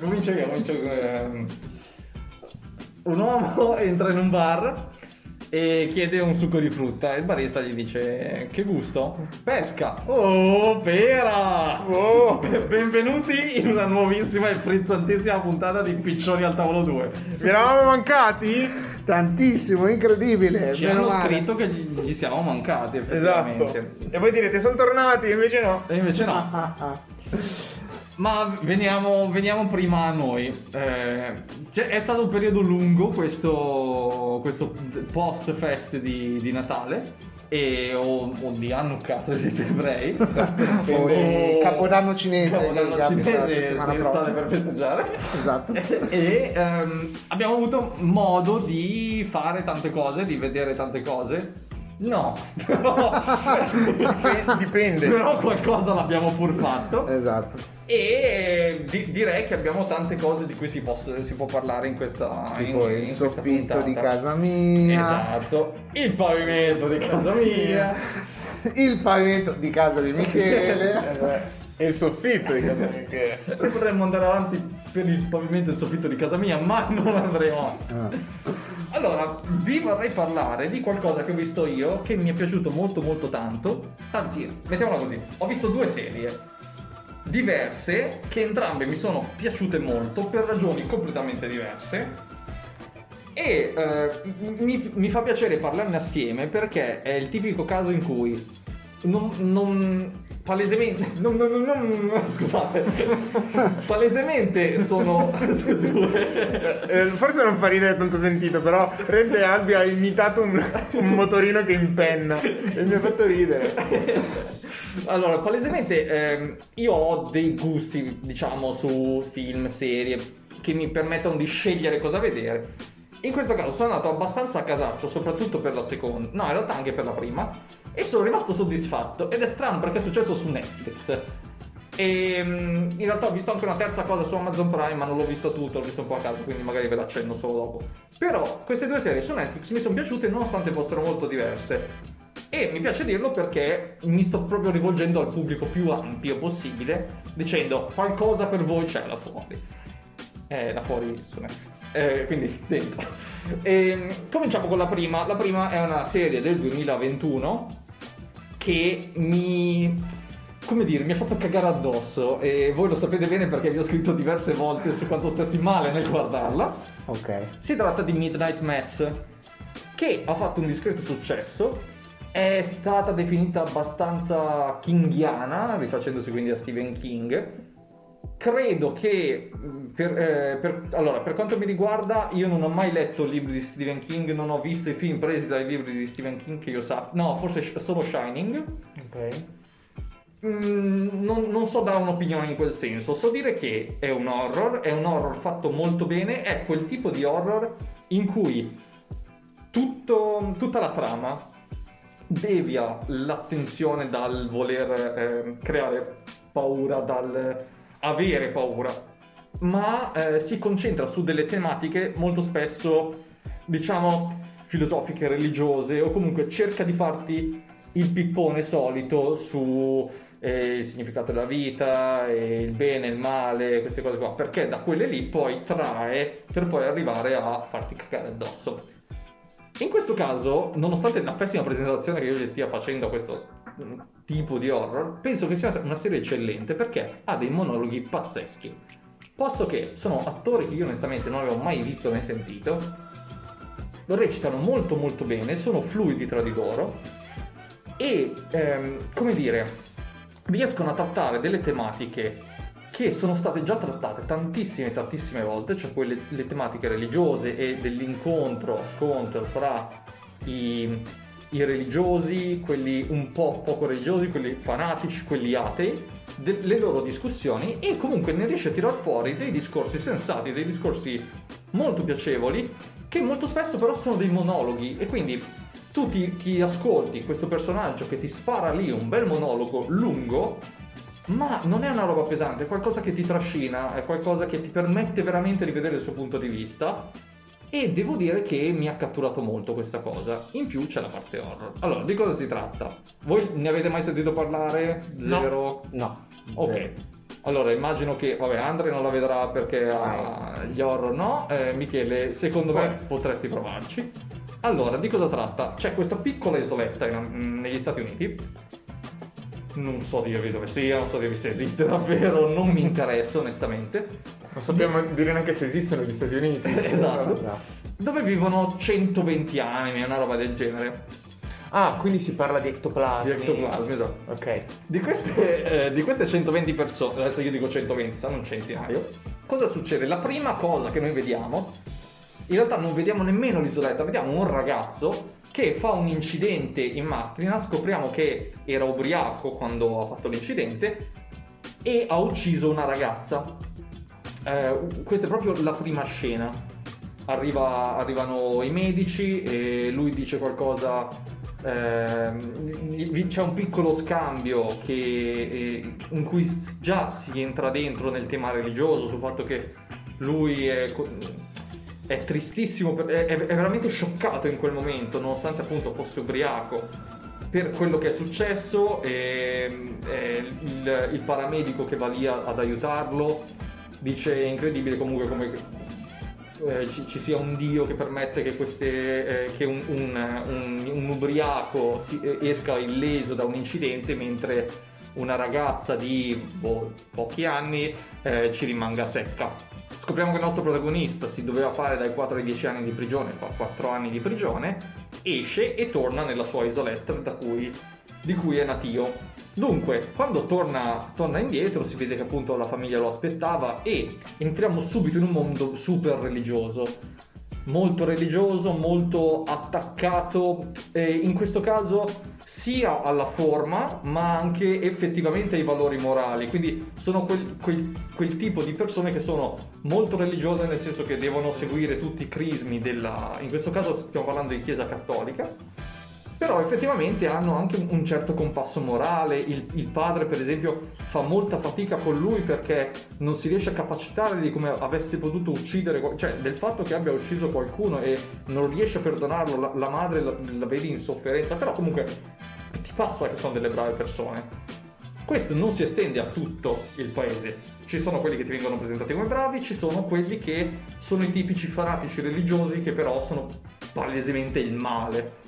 Comincio io, comincio ehm, Un uomo entra in un bar e chiede un succo di frutta e il barista gli dice che gusto? Pesca. Oh, pera! Oh, benvenuti in una nuovissima e frizzantissima puntata di Piccioni al tavolo 2. Mi eravamo mancati? Tantissimo, incredibile. Ci hanno male. scritto che gli, gli siamo mancati Esatto. effettivamente. E voi direte sono tornati, invece no. E invece no. Ma veniamo, veniamo prima a noi. Eh, c'è- è stato un periodo lungo questo, questo post-fest di, di Natale e, o, o di Hanukkah se siete ebrei. O di Capodanno cinese Capodanno che cinese, state per festeggiare. Esatto. e ehm, abbiamo avuto modo di fare tante cose, di vedere tante cose. No, però, Dipende. però qualcosa l'abbiamo pur fatto. Esatto. E di- direi che abbiamo tante cose di cui si, posso- si può parlare in questa Tipo in, in il questa soffitto di casa mia. Esatto, il pavimento di casa mia. Il pavimento di casa di Michele. E il soffitto di casa Michele. Se potremmo andare avanti per il pavimento e il soffitto di casa mia, ma non andremo. Ah. Allora, vi vorrei parlare di qualcosa che ho visto io che mi è piaciuto molto molto tanto. Anzi, mettiamola così, ho visto due serie diverse che entrambe mi sono piaciute molto per ragioni completamente diverse. E eh, mi, mi fa piacere parlarne assieme perché è il tipico caso in cui non, non- palesemente non, non- non- scusate palesemente sono due Eh, forse non fa ridere tanto sentito, però Rende Albi ha imitato un, un motorino che impenna e mi ha fatto ridere. allora, palesemente ehm, io ho dei gusti, diciamo, su film, serie che mi permettono di scegliere cosa vedere. In questo caso sono andato abbastanza a casaccio, soprattutto per la seconda, no, in realtà anche per la prima, e sono rimasto soddisfatto. Ed è strano perché è successo su Netflix. E mm, in realtà ho visto anche una terza cosa su Amazon Prime, ma non l'ho visto tutto, l'ho visto un po' a caso, quindi magari ve l'accenno solo dopo. Però queste due serie su Netflix mi sono piaciute nonostante fossero molto diverse. E mi piace dirlo perché mi sto proprio rivolgendo al pubblico più ampio possibile, dicendo qualcosa per voi c'è là fuori. Eh, là fuori su Netflix. Eh, quindi dentro. E, cominciamo con la prima. La prima è una serie del 2021 che mi come dire, mi ha fatto cagare addosso e voi lo sapete bene perché vi ho scritto diverse volte su quanto stessi male nel guardarla. Ok. Si tratta di Midnight Mass, che ha fatto un discreto successo, è stata definita abbastanza kingiana, rifacendosi quindi a Stephen King. Credo che, mh, per, eh, per- allora, per quanto mi riguarda, io non ho mai letto libri di Stephen King, non ho visto i film presi dai libri di Stephen King che io sappia. No, forse solo Shining. Ok. Mm, non, non so dare un'opinione in quel senso, so dire che è un horror, è un horror fatto molto bene, è quel tipo di horror in cui tutto- tutta la trama devia l'attenzione dal voler eh, creare paura, dal avere paura, ma eh, si concentra su delle tematiche molto spesso, diciamo, filosofiche, religiose, o comunque cerca di farti il pippone solito su eh, il significato della vita, e il bene, il male, queste cose qua, perché da quelle lì poi trae per poi arrivare a farti cagare addosso. In questo caso, nonostante la pessima presentazione che io gli stia facendo a questo mm, tipo di horror, penso che sia una serie eccellente perché ha dei monologhi pazzeschi. Posto che sono attori che io onestamente non avevo mai visto né sentito, lo recitano molto molto bene, sono fluidi tra di loro e, ehm, come dire, riescono a trattare delle tematiche che sono state già trattate tantissime tantissime volte, cioè quelle le tematiche religiose e dell'incontro, scontro fra i, i religiosi, quelli un po' poco religiosi, quelli fanatici, quelli atei, de- le loro discussioni e comunque ne riesce a tirar fuori dei discorsi sensati, dei discorsi molto piacevoli che molto spesso però sono dei monologhi e quindi tu ti, ti ascolti questo personaggio che ti spara lì un bel monologo lungo ma non è una roba pesante, è qualcosa che ti trascina, è qualcosa che ti permette veramente di vedere il suo punto di vista. E devo dire che mi ha catturato molto questa cosa. In più c'è la parte horror. Allora, di cosa si tratta? Voi ne avete mai sentito parlare? No. Zero? No. Ok. Zero. Allora, immagino che, vabbè, Andre non la vedrà perché ha gli horror, no? Eh, Michele, secondo me potresti provarci. Allora, di cosa tratta? C'è questa piccola isoletta in- negli Stati Uniti. Non so dirvi dove sia, non so dirvi se esiste davvero, non mi interessa onestamente. Non sappiamo dire neanche se esistono gli Stati Uniti. esatto. Dove vivono 120 anime, una roba del genere. Ah, quindi si parla di ectoplasmi. Di ectoplasmi, esatto. Ok. Di queste, eh, di queste 120 persone, adesso io dico 120, stanno un centinaio. Cosa succede? La prima cosa che noi vediamo, in realtà non vediamo nemmeno l'isoletta, vediamo un ragazzo che fa un incidente in macchina, scopriamo che era ubriaco quando ha fatto l'incidente e ha ucciso una ragazza. Eh, questa è proprio la prima scena. Arriva- arrivano i medici e lui dice qualcosa ehm, c'è un piccolo scambio che, eh, in cui già si entra dentro nel tema religioso sul fatto che lui è, è tristissimo, è, è veramente scioccato in quel momento, nonostante appunto fosse ubriaco per quello che è successo. E, e il, il paramedico che va lì a- ad aiutarlo dice: È incredibile comunque come eh, ci, ci sia un dio che permette che, queste, eh, che un, un- un- un ubriaco si- eh, esca illeso da un incidente mentre una ragazza di boh, pochi anni eh, ci rimanga secca. Scopriamo che il nostro protagonista si doveva fare dai 4 ai 10 anni di prigione, fa 4 anni di prigione, esce e torna nella sua isoletta cui- di cui è natio. Dunque, quando torna, torna indietro si vede che appunto la famiglia lo aspettava e entriamo subito in un mondo super religioso. Molto religioso, molto attaccato, eh, in questo caso sia alla forma ma anche effettivamente ai valori morali. Quindi sono quel, quel- quel tipo di persone che sono molto religiose nel senso che devono seguire tutti i crismi della... in questo caso stiamo parlando di Chiesa Cattolica però effettivamente hanno anche un- certo compasso morale. Il, il padre, per esempio, fa molta fatica con lui perché non si riesce a capacitare di come avesse potuto uccidere, cioè del fatto che abbia ucciso qualcuno e non riesce a perdonarlo. La, la madre la, la vedi in sofferenza, però comunque ti passa che sono delle brave persone. Questo non si estende a tutto il paese. Ci sono quelli che ti vengono presentati come bravi, ci sono quelli che sono i tipici fanatici religiosi che però sono palesemente il male.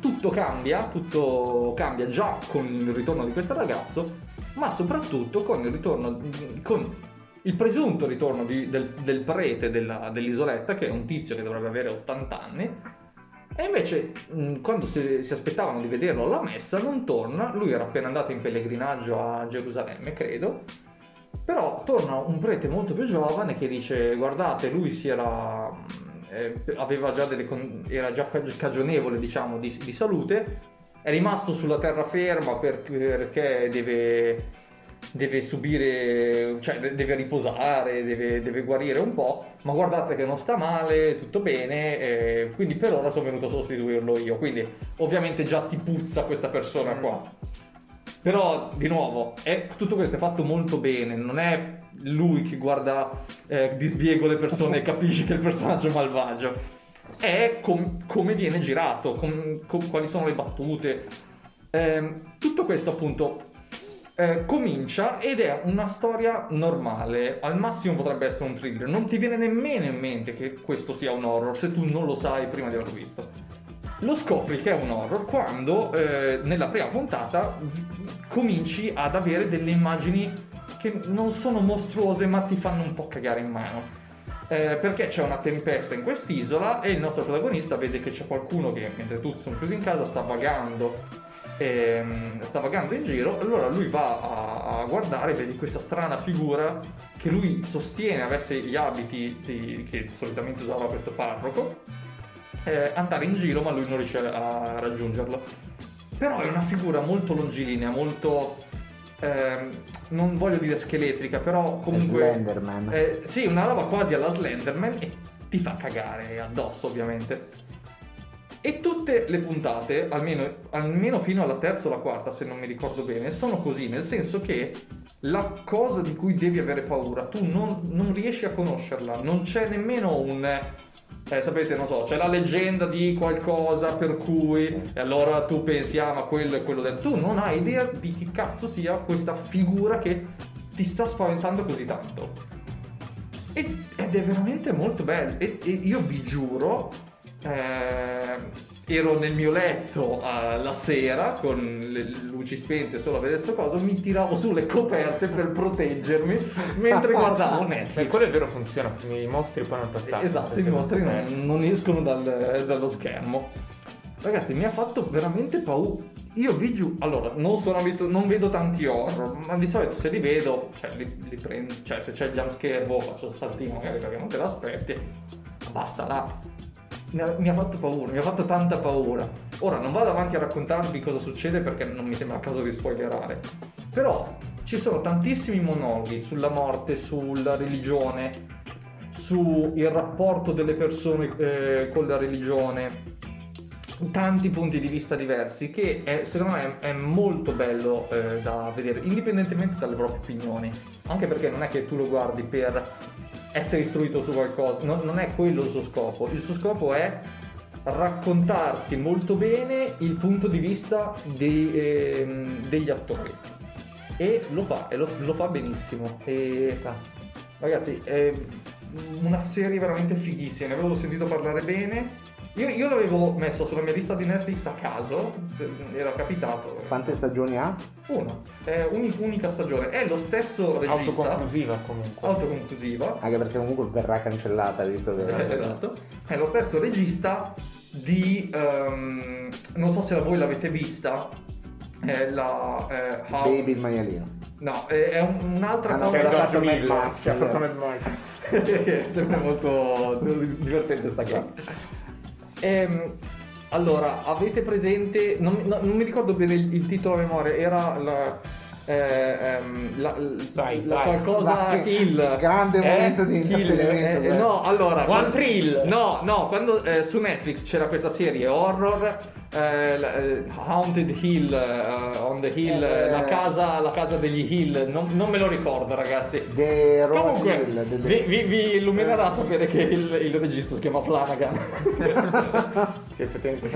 Tutto cambia, tutto cambia già con il ritorno di questo ragazzo, ma soprattutto con il ritorno, con il presunto ritorno di- del, del prete della- dell'isoletta, che è un tizio che dovrebbe avere 80 anni, e invece mh, quando si, si aspettavano di vederlo alla messa non torna, lui era appena andato in pellegrinaggio a Gerusalemme, credo, però torna un prete molto più giovane che dice guardate lui si era eh, aveva già delle con- era già cag- cagionevole diciamo di, di salute è rimasto sulla terraferma per- perché deve deve subire cioè de- deve riposare deve, deve guarire un po' ma guardate che non sta male tutto bene eh, quindi per ora sono venuto a sostituirlo io quindi ovviamente già ti puzza questa persona qua. Però, di nuovo, è- tutto questo è fatto molto bene, non è lui che guarda eh, di sbiego le persone e capisce che il personaggio è malvagio. È com- come viene girato, com- com- quali sono le battute. Ehm, tutto questo appunto eh, comincia ed è una storia normale, al massimo potrebbe essere un thriller, non ti viene nemmeno in mente che questo sia un horror se tu non lo sai prima di averlo visto. Lo scopri che è un horror quando eh, nella prima puntata cominci ad avere delle immagini che non sono mostruose ma ti fanno un po' cagare in mano. Eh, perché c'è una tempesta in quest'isola e il nostro protagonista vede che c'è qualcuno che mentre tutti sono chiusi in casa sta vagando ehm, sta vagando in giro allora lui va a, a guardare vede questa strana figura che lui sostiene avesse gli abiti di- che solitamente usava questo parroco eh, andare in giro ma lui non riesce a raggiungerlo però è una figura molto longilinea molto ehm, non voglio dire scheletrica però comunque Slenderman. eh, sì una roba quasi alla Slenderman e ti fa cagare addosso ovviamente e tutte le puntate, almeno, almeno fino alla terza o alla quarta, se non mi ricordo bene, sono così, nel senso che la cosa di cui devi avere paura, tu non, non riesci a conoscerla, non c'è nemmeno un, eh, sapete, non so, c'è la leggenda di qualcosa per cui e allora tu pensi, ah, ma quello è quello del... Tu non hai idea di chi cazzo sia questa figura che ti sta spaventando così tanto. Ed è veramente molto bello. E, e io vi giuro, eh, ero nel mio letto eh, la sera con le luci spente solo a vedere sto coso, mi tiravo sulle coperte per proteggermi mentre guardavo Netflix. quello è vero, funziona. I mostri poi non attaccano. Esatto, i mostri non- non, escono dal- dallo schermo. Ragazzi, mi ha fatto veramente paura. Io vi giuro, allora, non sono abituato, non vedo tanti horror, ma di solito se li vedo, cioè li, li prendo, cioè se c'è il jumpscare, boh, faccio il saltino magari perché non te l'aspetti, ma basta là. Mi ha, fatto paura, mi ha fatto tanta paura. Ora non vado avanti a raccontarvi cosa succede perché non mi sembra il caso di spoilerare. Però ci sono tantissimi monologhi sulla morte, sulla religione, sul rapporto delle persone eh, con la religione, tanti punti di vista diversi che è- secondo me è, è molto bello eh, da vedere, indipendentemente dalle proprie opinioni, anche perché non è che tu lo guardi per essere istruito su qualcosa, no- non è quello il suo scopo, il suo scopo è raccontarti molto bene il punto di vista dei, ehm, degli attori e lo fa, e lo, lo fa benissimo. E, ragazzi, è una serie veramente fighissima, ne avevo sentito parlare bene. Io, io l'avevo messo sulla mia lista di Netflix a caso, era capitato. Quante stagioni ha? Uno, è uni- unica stagione, è lo stesso regista, Autoconclusiva comunque. autoconclusiva, Anche perché comunque verrà cancellata, visto che... eh, esatto, è lo stesso regista di, ehm, non so se voi l'avete vista, è la... eh, How- Baby il maialino. No, è, è un- un'altra Ah, no, cosa... che ha fatto Mad Max, ha fatto eh. Mad Max. Sembra molto divertente sta cosa. Ehm, allora, avete presente, non, no- non mi ricordo bene il, il titolo a memoria, era la, eh, ehm, la- Vai, la vai. qualcosa kill. Grande Eh? momento di Kill, intrattenimento, eh, no, allora... One Thrill. No, no, quando eh, su Netflix c'era questa serie horror, Haunted Hill, on the Hill, Eh, la, casa, la casa degli Hill, non, non me lo ricordo ragazzi. The Road Comunque, Hill, de- de- vi, vi- vi illuminerà sapere che il, il regista si chiama Flanagan. Sì,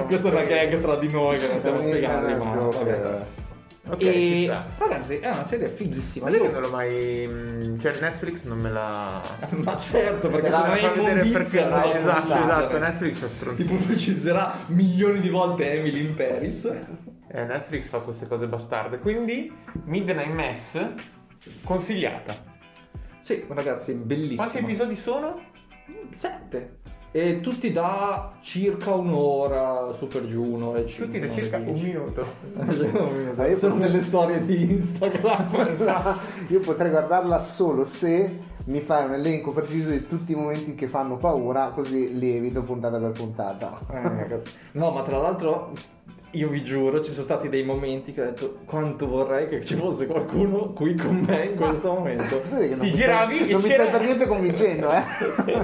Questa è una gag tra di noi che non stiamo spiegando, ma gioco, vabbè. Ok, ci e ragazzi, è una serie fighissima. Ma io non l'ho mai. mm, Cioè, Netflix non me la. Ma certo, perché se non fa vedere perché. esatto, puntata. esatto. Netflix è Ti stronzino. pubblicizzerà milioni di volte Emily in Paris. Eh, Netflix fa queste cose bastarde. Quindi, Midnight Mass, consigliata. Sì, ragazzi, bellissimo. Quanti episodi sono? Sette. E tutti da circa un'ora su per giù, un'ora e Tutti da circa un minuto. Io Sono potrei- delle storie di Instagram. Io potrei guardarla solo se mi fai un elenco preciso di tutti i momenti che fanno paura, così li evito puntata per puntata. Eh, no, ma tra l'altro io vi giuro, ci sono stati dei momenti che ho detto quanto vorrei che ci fosse qualcuno qui con me in questo momento. Non Ti mi giravi stai, e non mi c'era- stai per niente convincendo, eh?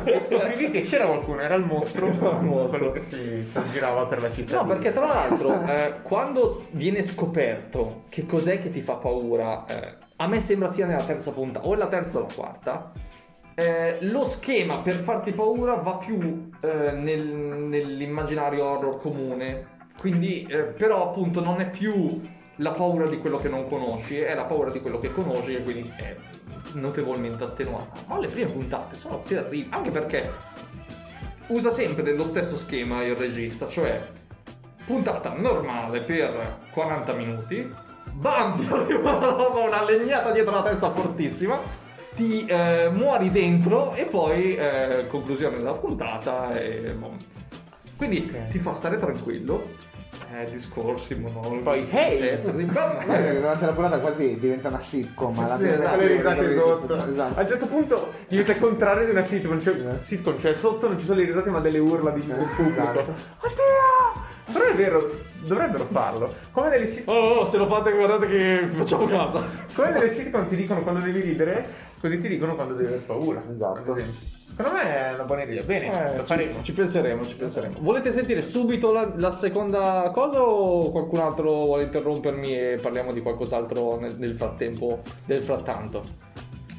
e scoprivi che c'era qualcuno, era il mostro, Era il mostro. quello che si, si girava per la città. No, perché tra l'altro, eh, quando viene scoperto che cos'è che ti fa paura, eh, a me sembra sia nella terza puntata, o la terza o la quarta, eh, lo schema per farti paura va più eh, nel- nell'immaginario horror comune. Quindi, eh, però, appunto, non è più la paura di quello che non conosci, è la paura di quello che conosci e quindi è notevolmente attenuata. Ma le prime puntate sono terribili, anche perché usa sempre lo stesso schema il regista, cioè puntata normale per 40 minuti, bam, arriva una roba, una legnata dietro la testa fortissima, ti eh, muori dentro e poi eh, conclusione della puntata e boh. Quindi Ok. ti fa stare tranquillo. Eh, discorsi, monologhi. Poi, hey! eh, Guarda che durante la puntata quasi diventa una sitcom, alla Sì, esatto. le risate sotto. A Esatto. un certo punto diventa il contrario di una sitcom, cioè, Esatto. sitcom, cioè sotto non ci sono le risate ma delle urla di, del pubblico. Esatto. Oddio! Però è vero, dovrebbero farlo. Come nelle sitcom, Oh, oh, se lo fate guardate che facciamo casa. come nelle sitcom ti dicono quando devi ridere, così ti dicono quando devi aver paura. Esatto. Secondo me è una buona idea. Bene, Eh, lo faremo. Ci, ci penseremo, ci penseremo. Volete sentire subito la, la seconda cosa o qualcun altro vuole interrompermi e parliamo di qualcos'altro nel, nel frattempo, del frattanto?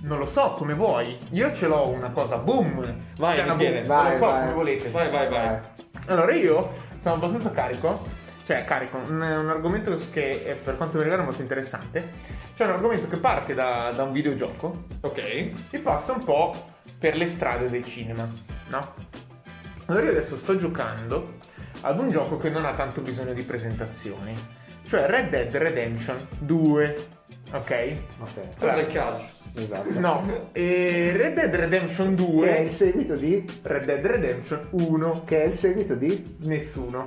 Non lo so, come vuoi. Io ce l'ho una cosa, boom. Vai, Michele, boom. vai, lo so vai. come volete. Vai, vai, vai. Allora io sono abbastanza carico, cioè carico, un, un argomento che è, per quanto mi riguarda molto interessante. Cioè un argomento che parte da, da un videogioco Ok. e passa un po' per le strade del cinema, no? Allora io adesso sto giocando ad un gioco che non ha tanto bisogno di presentazioni, cioè Red Dead Redemption 2, ok? Ok, Quello del calcio. esatto. No, e Red Dead Redemption 2, Che è il seguito di... Red Dead Redemption 1, Che è il seguito di... nessuno.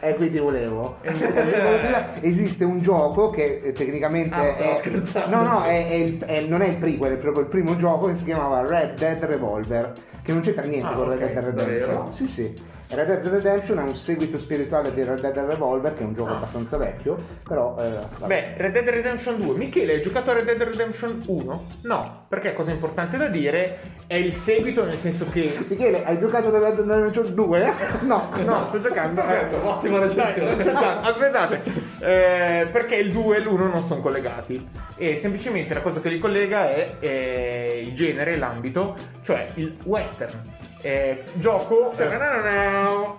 E quindi volevo. Eh. Esiste un gioco che eh, tecnicamente Ah, stavo è... scherzando. No, no, è, è il- è- non è il prequel, è proprio il primo gioco che si chiamava Red Dead Revolver, che non c'entra niente Ah, con Red ok, Dead Redemption. davvero? Sì, sì. Red Dead Redemption è un seguito spirituale di Red Dead Revolver, che è un gioco Ah. abbastanza vecchio, però... eh. Beh, Red Dead Redemption 2. Michele, hai giocato a Red Dead Redemption 1? No, perché cosa importante da dire è il seguito, nel senso che Michele, hai giocato Red Dead Redemption 2? No, No, sto giocando. Perfetto, ottima recensione. Dai, aspettate, aspettate. Eh, perché il 2 e l'1 non sono collegati. E semplicemente la cosa che li collega è, eh, il genere, l'ambito, cioè il western. Eh, gioco.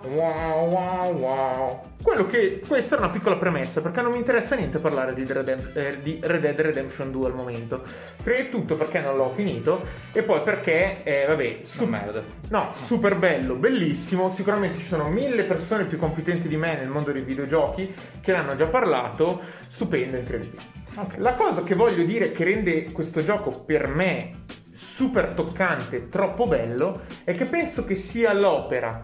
Wow, wow, wow. Quello che. Questa è una piccola premessa perché non mi interessa niente parlare di Red, Dead- eh, di Red Dead Redemption 2 al momento. Prima di tutto perché non l'ho finito e poi perché, eh, vabbè, Su merda. No, super bello, bellissimo. Sicuramente ci sono mille persone più competenti di me nel mondo dei videogiochi che ne hanno già parlato. Stupendo, incredibile. Ok. La cosa che voglio dire che rende questo gioco per me super toccante, troppo bello, è che penso che sia l'opera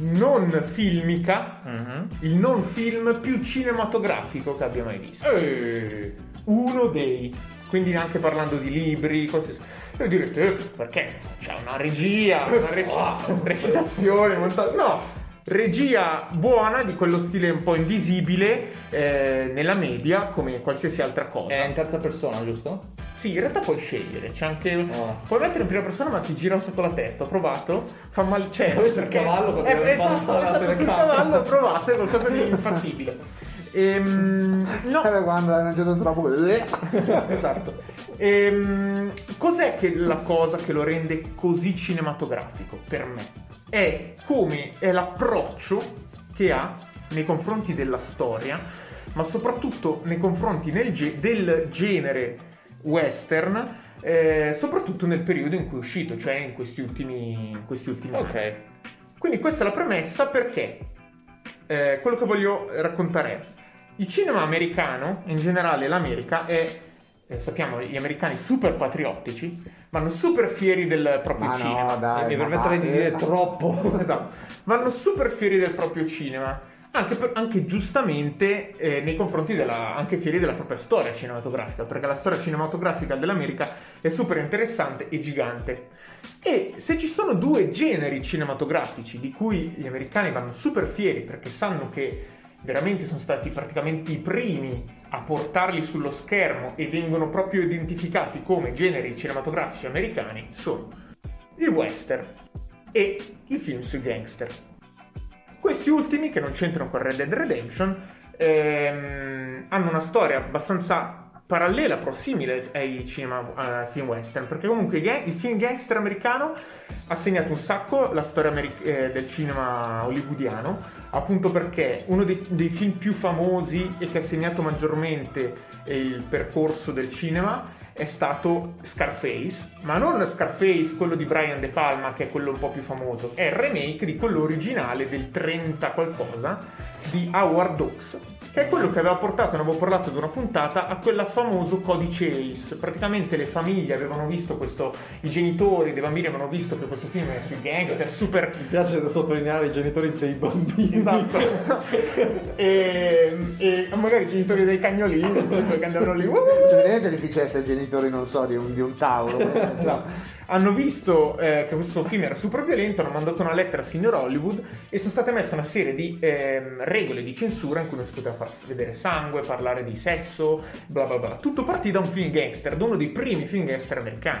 non filmica, Mhm. il non film più cinematografico che abbia mai visto. Eh, uno dei. Quindi anche parlando di libri cose e direte eh, perché c'è una regia una recitazione montaggio no regia buona di quello stile un po' invisibile eh, nella media come qualsiasi altra cosa È in terza persona, giusto? sì in realtà puoi scegliere c'è anche Oh. puoi mettere in prima persona ma ti gira sotto la testa ho provato fa mal c'è Poi sul cavallo, potrebbe esatto, esatto, sul cavallo ho provato è qualcosa di infattibile Ehm, no Sai quando hai mangiato troppo? esatto. Ehm, cos'è che la cosa che lo rende così cinematografico per me? È come è l'approccio che ha nei confronti della storia, ma soprattutto nei confronti nel ge- del genere western, eh, soprattutto nel periodo in cui è uscito, cioè in questi ultimi, in questi ultimi anni. Ok. Quindi questa è la premessa perché eh, quello che voglio raccontare è il cinema americano, in generale l'America, è, eh, sappiamo, gli americani super patriottici, vanno super fieri del proprio Ma cinema. no, dai. mi permetterei di dire troppo. Esatto, vanno super fieri del proprio cinema. Anche, per- anche giustamente eh, nei confronti della anche fieri della propria storia cinematografica, perché la storia cinematografica dell'America è super interessante e gigante. E se ci sono due generi cinematografici di cui gli americani vanno super fieri perché sanno che veramente sono stati praticamente i primi a portarli sullo schermo e vengono proprio identificati come generi cinematografici americani, sono il western e i film sui gangster. Questi ultimi, che non c'entrano con Red Dead Redemption, ehm, hanno una storia abbastanza parallela, prosimile ai cinema, eh, film western, perché comunque il film gangster americano ha segnato un sacco la storia ameri- eh, del cinema hollywoodiano, appunto perché uno dei, dei film più famosi e che ha segnato maggiormente il percorso del cinema è stato Scarface, ma non Scarface, quello di Brian De Palma, che è quello un po' più famoso, è il remake di quello originale del 30 qualcosa di Howard Hawks, che è quello che aveva portato, ne avevo parlato ad una puntata, a quel famoso codice ACE. Praticamente le famiglie avevano visto questo, i genitori dei bambini avevano visto che questo film è sui gangster, super Mi piace sottolineare i genitori dei bambini. Esatto. e, e magari i genitori dei cagnolini che andavano lì. Cioè, veramente è difficile essere genitori, non so, di un, di un tavolo. nel senso- Esatto. Hanno visto eh, che questo film era super violento, hanno mandato una lettera al signor Hollywood e sono state messe una serie di ehm, regole di censura in cui non si poteva far vedere sangue, parlare di sesso, bla bla bla. Tutto partì da un film gangster, da uno dei primi film gangster americani.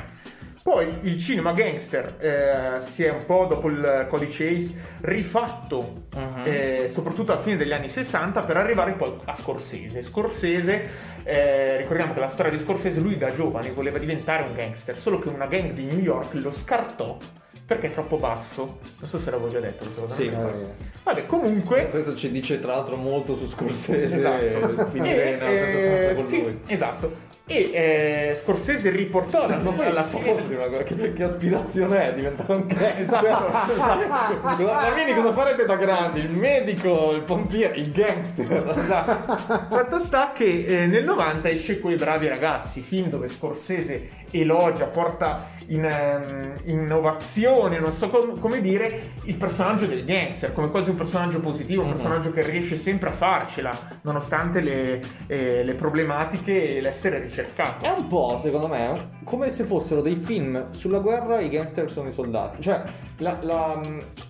Poi il cinema gangster eh, si è un po' dopo il codice Ace rifatto, Mhm. eh, soprattutto alla fine degli anni 60, per arrivare poi a Scorsese. Scorsese, eh, ricordiamo che la storia di Scorsese, lui da giovane voleva diventare un gangster, solo che una gang di New York lo scartò perché è troppo basso. Non so se l'avevo già detto cosa. Sì. ricordo. Eh, Vabbè, comunque... Questo ci dice tra l'altro molto su Scorsese, Esatto. E, stessa stanza eh, con fi- lui. esatto. E eh, Scorsese riportò Ma poi alla fine... guarda, che, che aspirazione è diventare un gangster? Esatto, esatto. Cosa farete da grandi? Il medico, il pompiere, il gangster. Esatto. Fatto sta che eh, nel 90 esce Quei bravi ragazzi, film dove Scorsese elogia, porta in ehm, innovazione, non so com- come dire, il personaggio del gangster, come quasi un personaggio positivo, un Mhm. personaggio che riesce sempre a farcela, nonostante le, eh, le problematiche e l'essere ricercato. È un po', secondo me, come se fossero dei film sulla guerra i gangster sono i soldati. Cioè, la- la-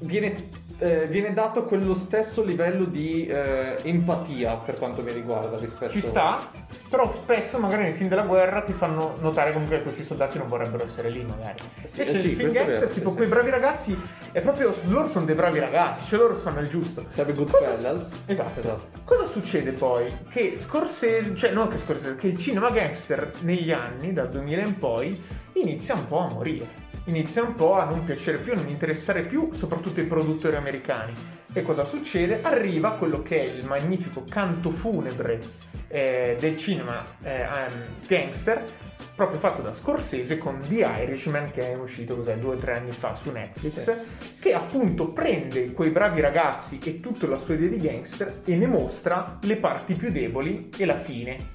viene, eh, viene dato quello stesso livello di eh, empatia per quanto mi riguarda rispetto Ci sta, però spesso magari nei film della guerra ti fanno notare comunque che questi soldati non vorrebbero essere lì magari. Sì, Invece eh sì, il film gangster, tipo sì, quei bravi ragazzi, è proprio loro sono dei bravi ragazzi, cioè loro fanno il giusto. Sarebbe Cosa- Goodfellas. Esatto. Esatto. Cosa succede poi? Che Scorsese, cioè non che Scorsese, che il cinema gangster negli anni, dal 2000 in poi, inizia un po' a morire. Inizia un po' a non piacere più, a non interessare più, soprattutto i produttori americani. E cosa succede? Arriva quello che è il magnifico canto funebre eh, del cinema eh, um, gangster, proprio fatto da Scorsese con The Irishman, che è uscito cos'è, due o tre anni fa su Netflix, che appunto prende quei bravi ragazzi e tutta la sua idea di gangster e ne mostra le parti più deboli e la fine,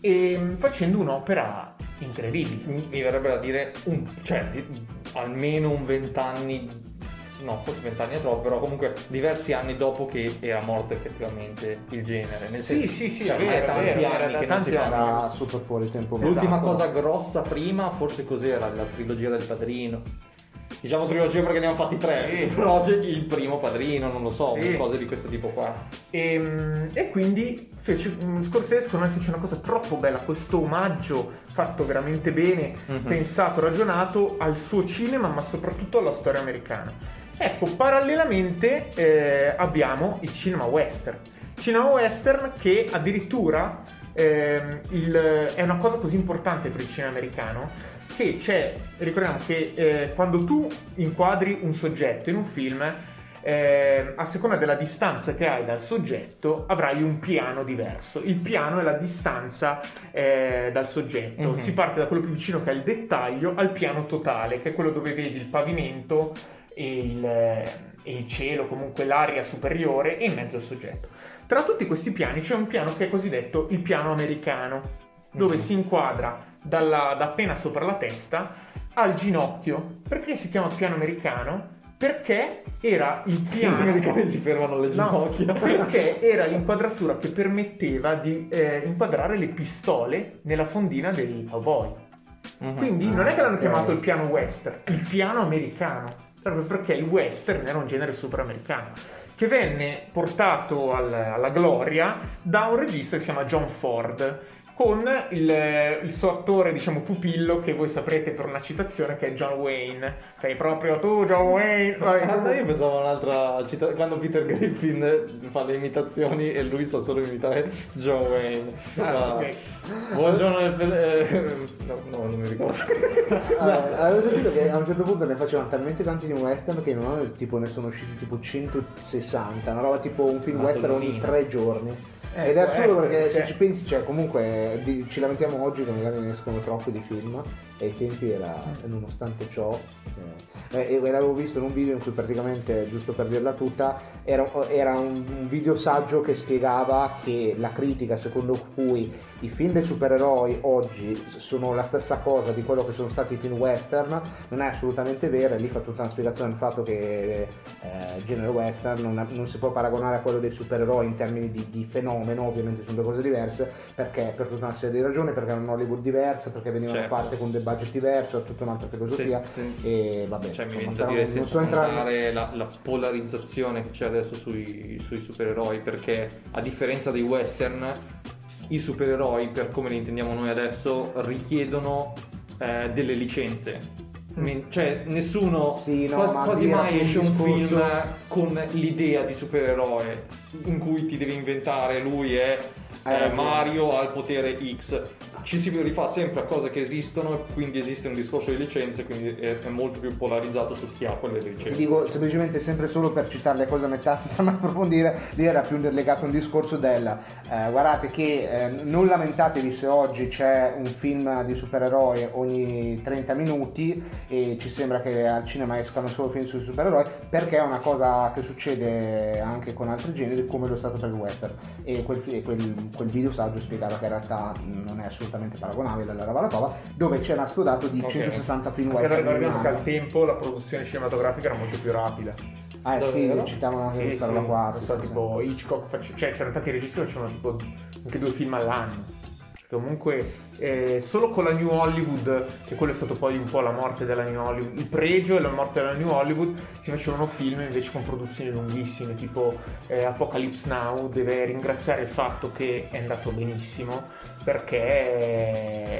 e, mm, facendo un'opera incredibile. Mi mi verrebbe da dire un, cioè, di- almeno un vent'anni, no, forse vent'anni è troppo, però comunque diversi anni dopo che era morto effettivamente il genere. Nel Sì, senso- sì, sì, cioè, è ormai vero, tanti è vero, anni era che non tanti si fa anni. più. era super fuori tempo L'ultima Esatto. cosa grossa prima, forse cos'era? La trilogia del padrino. Diciamo trilogia perché ne hanno fatti tre, Sì. però c'è il primo padrino, non lo so, Sì. cose di questo tipo qua. E, mm, e quindi fece, mm, Scorsese secondo me fece una cosa troppo bella, questo omaggio fatto veramente bene, Mhm. pensato, ragionato al suo cinema, ma soprattutto alla storia americana. Ecco, parallelamente eh, abbiamo il cinema western. Cinema western che addirittura ehm, il- è una cosa così importante per il cinema americano che c'è, ricordiamo che eh, quando tu inquadri un soggetto in un film, eh, a seconda della distanza che hai dal soggetto, avrai un piano diverso. Il piano è la distanza eh, dal soggetto. Mhm. Si parte da quello più vicino che è il dettaglio al piano totale, che è quello dove vedi il pavimento e il, e il cielo, comunque l'aria superiore e in mezzo al soggetto. Tra tutti questi piani c'è un piano che è cosiddetto il piano americano, dove Mhm. si inquadra dalla- da appena sopra la testa al ginocchio. Perché si chiama piano americano? Perché era il Gli piano americani si fermano alle No, ginocchia. perché era l'inquadratura che permetteva di eh, inquadrare le pistole nella fondina dei cowboy. Mhm. Quindi non è che l'hanno chiamato il piano western, il piano americano, proprio perché il western era un genere superamericano che venne portato al- alla gloria da un regista che si chiama John Ford con il, il suo attore, diciamo, pupillo, che voi saprete per una citazione, che è John Wayne. Sei proprio tu, John Wayne. Ah, io pensavo a un'altra città, quando Peter Griffin fa le imitazioni e lui sa solo imitare John Wayne. Ah, Ah, ok. Buongiorno, eh, no, no, non mi ricordo. Ah, avevo sentito che a un certo punto ne facevano talmente tanti di western che anno tipo ne sono usciti tipo 160, una roba tipo un film western ogni tre giorni. Eh, Ed è assurdo essere, perché se cioè- ci pensi, cioè comunque di- ci lamentiamo oggi che magari ne escono troppi di film e ai tempi era, nonostante ciò, eh, e e l'avevo visto in un video in cui praticamente, giusto per dirla tutta, era, era un, un video saggio che spiegava che la critica secondo cui i film dei supereroi oggi sono la stessa cosa di quello che sono stati i film western non è assolutamente vera e lì fa tutta una spiegazione del fatto che eh, il genere western non, non si può paragonare a quello dei supereroi in termini di, di fenomeno, ovviamente sono due cose diverse, perché per tutta una serie di ragioni, perché era un Hollywood diverso, perché venivano Certo. fatte con dei budget diversi, è tutta un'altra filosofia Sì, sì. e vabbè, Cioè, mi insomma, da però dire non so entrare la, la polarizzazione che c'è adesso sui, sui supereroi, perché a differenza dei western, i supereroi, per come li intendiamo noi adesso, richiedono eh, delle licenze. Cioè, nessuno, Sì, no, quasi, ma quasi mai esce un discorso- film con l'idea di supereroe in cui ti devi inventare lui è eh, ragione. Mario ha il potere X. Ci si rifà sempre a cose che esistono e quindi esiste un discorso di licenze, quindi è, è molto più polarizzato su chi ha quelle Ti licenze. dico semplicemente sempre solo per citare le cose a metà senza mai approfondire, lì era più legato a un discorso del eh, guardate che eh, non lamentatevi se oggi c'è un film di supereroi ogni 30 minuti e ci sembra che al cinema escano solo film sui supereroi perché è una cosa che succede anche con altri generi come lo è stato per il western e quel, e quel, quel video saggio spiegava che in realtà non è assolutamente paragonabile alla Ravalapova dove c'era sto dato di Ok. 160 film western ricordiamo in che al tempo la produzione cinematografica era molto più rapida. Ah eh sì, Davvero? citavano anche Sì, questa sì, roba qua. non sì, so, sì, tipo Hitchcock, cioè c'erano tanti registi che facevano tipo anche due film all'anno. Comunque, eh, solo con la New Hollywood, che quello è stato poi un po' la morte della New Hollywood, il pregio e la morte della New Hollywood, si facevano film invece con produzioni lunghissime, tipo eh, Apocalypse Now deve ringraziare il fatto che è andato benissimo perché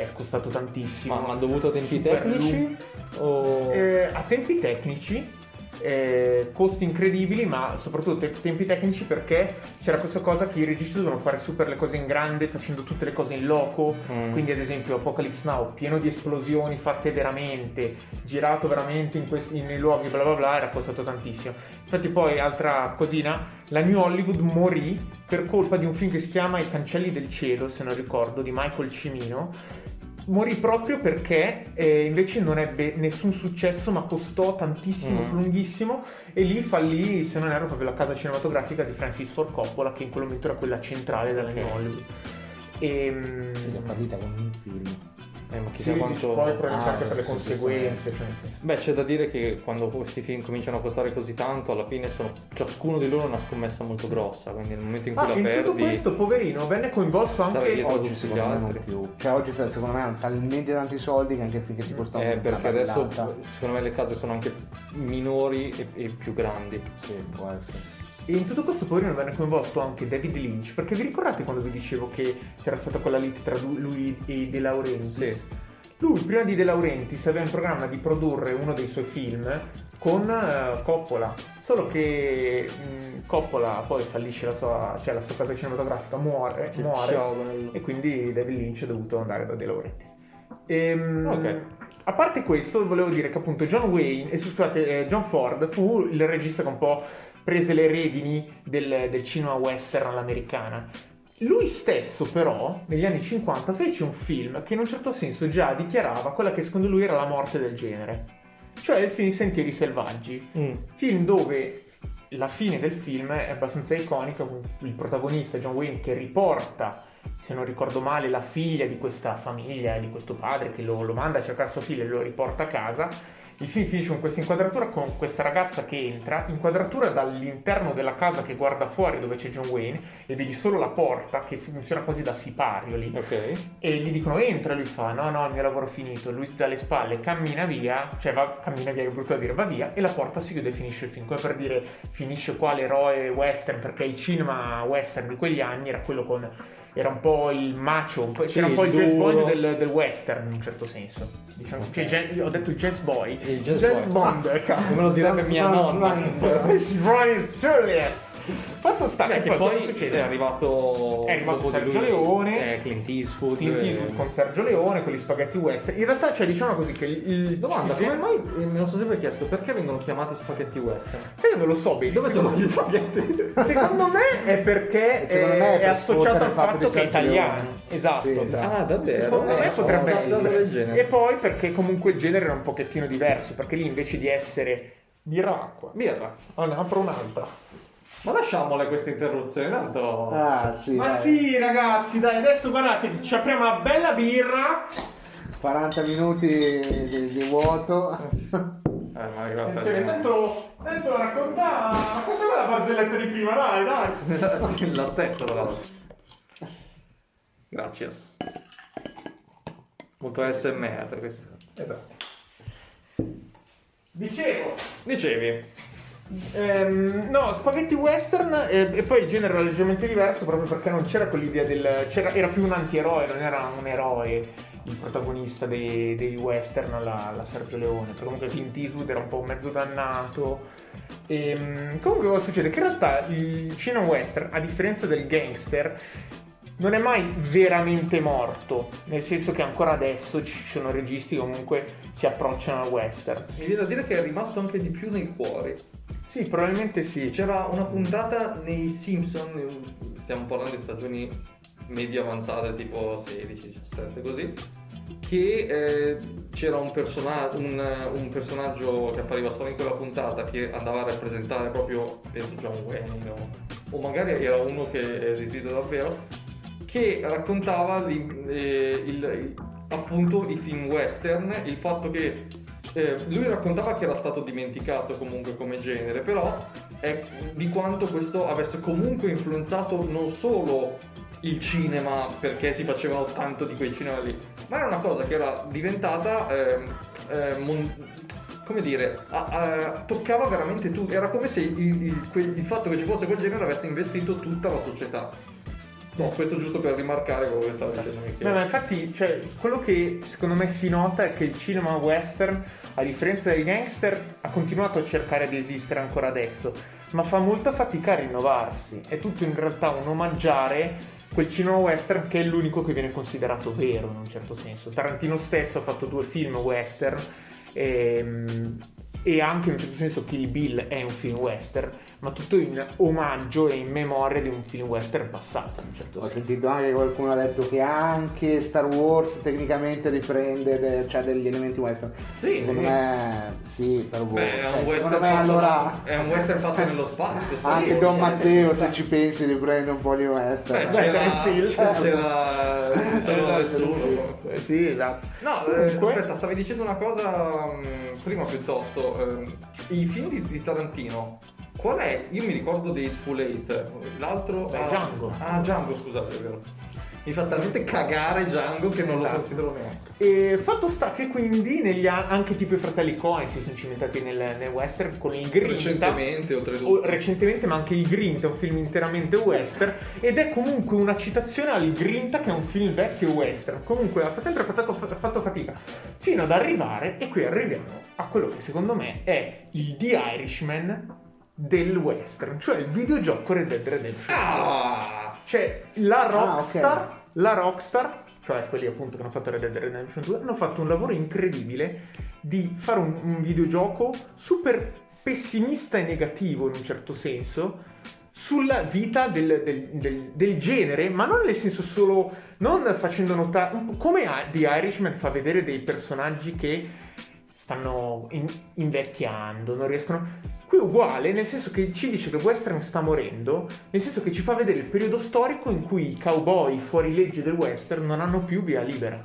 è costato tantissimo. Ma, ma dovuto a tempi Super tecnici? O... Eh, a tempi tecnici, eh, costi incredibili, ma soprattutto te- tempi tecnici perché c'era questa cosa che i registi dovevano fare super le cose in grande facendo tutte le cose in loco. Mm. Quindi, ad esempio, Apocalypse Now, pieno di esplosioni fatte veramente, girato veramente in questi, nei luoghi, bla bla bla, era costato tantissimo. Infatti, poi, altra cosina, la New Hollywood morì per colpa di un film che si chiama I cancelli del cielo, se non ricordo, di Michael Cimino morì proprio perché eh, invece non ebbe nessun successo ma costò tantissimo, Mm. lunghissimo e lì fallì se non erro proprio la casa cinematografica di Francis Ford Coppola che in quel momento era quella centrale della New Ok. Hollywood e Quindi è fallita con un film. Eh, ma sì, chissà quanto... poi probabilmente Ah, anche per le sì, sì, conseguenze cioè, sì. Beh, c'è da dire che quando questi film cominciano a costare così tanto, alla fine sono ciascuno di loro una scommessa molto grossa, quindi nel momento in cui ah, la in perdi... tutto questo poverino venne coinvolto anche Oggi tutti secondo gli me non più. Cioè oggi secondo me hanno talmente tanti soldi che anche il film che ti costa Eh, perché adesso secondo me le case sono anche minori e, e più grandi. Sì, può essere. E in tutto questo poverino venne coinvolto anche David Lynch, perché vi ricordate quando vi dicevo che c'era stata quella lite tra lui- e De Laurentiis? Sì. Lui, prima di De Laurentiis, aveva in programma di produrre uno dei suoi film con eh, Coppola. Solo che mh, Coppola poi fallisce la sua, cioè la sua casa cinematografica, muore, Ci- muore e quindi David Lynch è dovuto andare da De Laurentiis. Ehm, Ok. A parte questo, volevo dire che appunto John Wayne, eh, scusate, eh, John Ford fu il regista che un po' prese le redini del, del cinema western all'americana. Lui stesso, però, negli anni 50 fece un film che in un certo senso già dichiarava quella che secondo lui era la morte del genere, cioè il film Sentieri Selvaggi. Mm. Film dove la fine del film è abbastanza iconica, con il protagonista John Wayne che riporta, se non ricordo male, la figlia di questa famiglia, di questo padre che lo, lo manda a cercare sua figlia e lo riporta a casa. Il film finisce con questa inquadratura con questa ragazza che entra, inquadratura dall'interno della casa che guarda fuori dove c'è John Wayne e vedi solo la porta che funziona quasi da sipario lì. Ok. e gli dicono entra. Lui fa no no il mio lavoro è finito. Lui dalle spalle cammina via. Cioè va, cammina via che è brutto da dire va via e la porta si chiude e finisce il film. Come per dire finisce qua l'eroe western perché il cinema western di quegli anni era quello con era un po' il macho un po'- c'era un po' il jazz duro. boy del, del western in un certo senso diciamo cioè, gen- ho detto il jazz boy Il jazz boy. bond cazzo Come lo direbbe mia nonna. Brian Shirless fatto sta Beh, che poi succede? è arrivato, È arrivato Sergio lui, Leone. eh, Clint Eastwood, Clint eh, Eastwood con Sergio Leone, con gli spaghetti western. In realtà, cioè, diciamo così che il. il- Domanda, come mai eh, me lo sono sempre chiesto perché vengono chiamati spaghetti western? Sai che non lo so bene. Dove sono gli spaghetti? secondo me è perché Secondo è, me è è associato al fatto che è italiano. Leone. Esatto. Sì, esatto. Ah, davvero? Secondo me Eh, potrebbe essere. genere. E poi perché comunque il genere era un pochettino diverso, perché lì invece di essere birra acqua. Birra. Oh, ne apro un'altra. Ma lasciamole queste interruzioni, tanto... Ah sì, Ma dai. sì, ragazzi, dai, adesso guardate, ci apriamo una bella birra. 40 minuti di, di vuoto. Eh. Attenzione, intanto, intanto racconta, racconta la barzelletta di prima, dai, dai. La stessa, l'altro. Grazie. Molto SMR questo. Esatto. Dicevo, Dicevi, ehm, no, spaghetti western eh, e poi il genere era leggermente diverso proprio perché non c'era quell'idea del... C'era, era più un antieroe, non era un eroe. il protagonista dei, dei western alla, alla Sergio Leone, perché comunque Clint Eastwood era un po' mezzo dannato. E, mm, comunque cosa succede? Che in realtà il cinema western, a differenza del gangster, non è mai veramente morto, nel senso che ancora adesso ci sono registi che comunque si approcciano al western. Mi viene da dire che è rimasto anche di più nei cuori. Sì, probabilmente sì. C'era una puntata nei Simpson, stiamo parlando di stagioni medio avanzate, tipo 16, 17 così, che eh, c'era un, persona- un, un personaggio che appariva solo in quella puntata che andava a rappresentare proprio, penso John Wayne o, o magari era uno che è esistito davvero, che raccontava li- eh, il- appunto i film western, il fatto che eh, lui raccontava che era stato dimenticato comunque come genere, però è di quanto questo avesse comunque influenzato non solo il cinema perché si facevano tanto di quei cinema lì, ma era una cosa che era diventata ehm, eh, mon- come dire, a- a- toccava veramente tutto, era come se il, il- il fatto che ci fosse quel genere avesse investito tutta la società. No, questo giusto per rimarcare quello che stava dicendo Michele. ma infatti, cioè, quello che secondo me si nota è che il cinema western, a differenza del gangster, ha continuato a cercare di esistere ancora adesso, ma fa molta fatica a rinnovarsi. È tutto in realtà un omaggiare quel cinema western che è l'unico che viene considerato vero in un certo senso. Tarantino stesso ha fatto due film western. ehm, E, anche in un certo senso Kill Bill è un film western, ma tutto in omaggio e in memoria di un film western passato. Certo Ho senso. sentito anche che qualcuno ha detto che anche Star Wars tecnicamente riprende de- cioè degli elementi western. Sì. Secondo me sì, per voi. Beh, è un Cioè, western secondo me fatto- allora è un western fatto nello spazio. anche. Don Matteo se ci pensi riprende un po' di western. Beh, c'era, sì. c'era, c'era Esatto, nessuno. Eh, Sì, esatto. No, eh, aspetta, stavi dicendo una cosa mh, prima piuttosto. ehm, I film di, di Tarantino, qual è? Io mi ricordo di Full Eight, l'altro... Beh, ah, Django. Ah, Django, scusate, è vero. Mi fa talmente cagare Django che non Esatto. lo considero neanche. E fatto sta che quindi negli anni, anche tipo i fratelli Coen si sono cimentati nel, nel western con il Grinta. Recentemente, O- oltretutto. recentemente, ma anche il Grinta è un film interamente western ed è comunque una citazione al Grinta che è un film vecchio western. Comunque ha sempre fatto, fatto fatica fino ad arrivare, e qui arriviamo a quello che secondo me è il The Irishman del western, cioè il videogioco Red Dead Redemption. Ah! Cioè, la Ah, Rockstar, ok. la Rockstar, cioè quelli appunto che hanno fatto Red Dead Redemption 2, hanno fatto un lavoro incredibile di fare un, un videogioco super pessimista e negativo in un certo senso sulla vita del, del- del- del genere, ma non nel senso solo, non facendo notare, come The Irishman fa vedere dei personaggi che stanno in- invecchiando, non riescono... Qui è uguale, nel senso che ci dice che western sta morendo, nel senso che ci fa vedere il periodo storico in cui i cowboy fuori legge del western non hanno più via libera.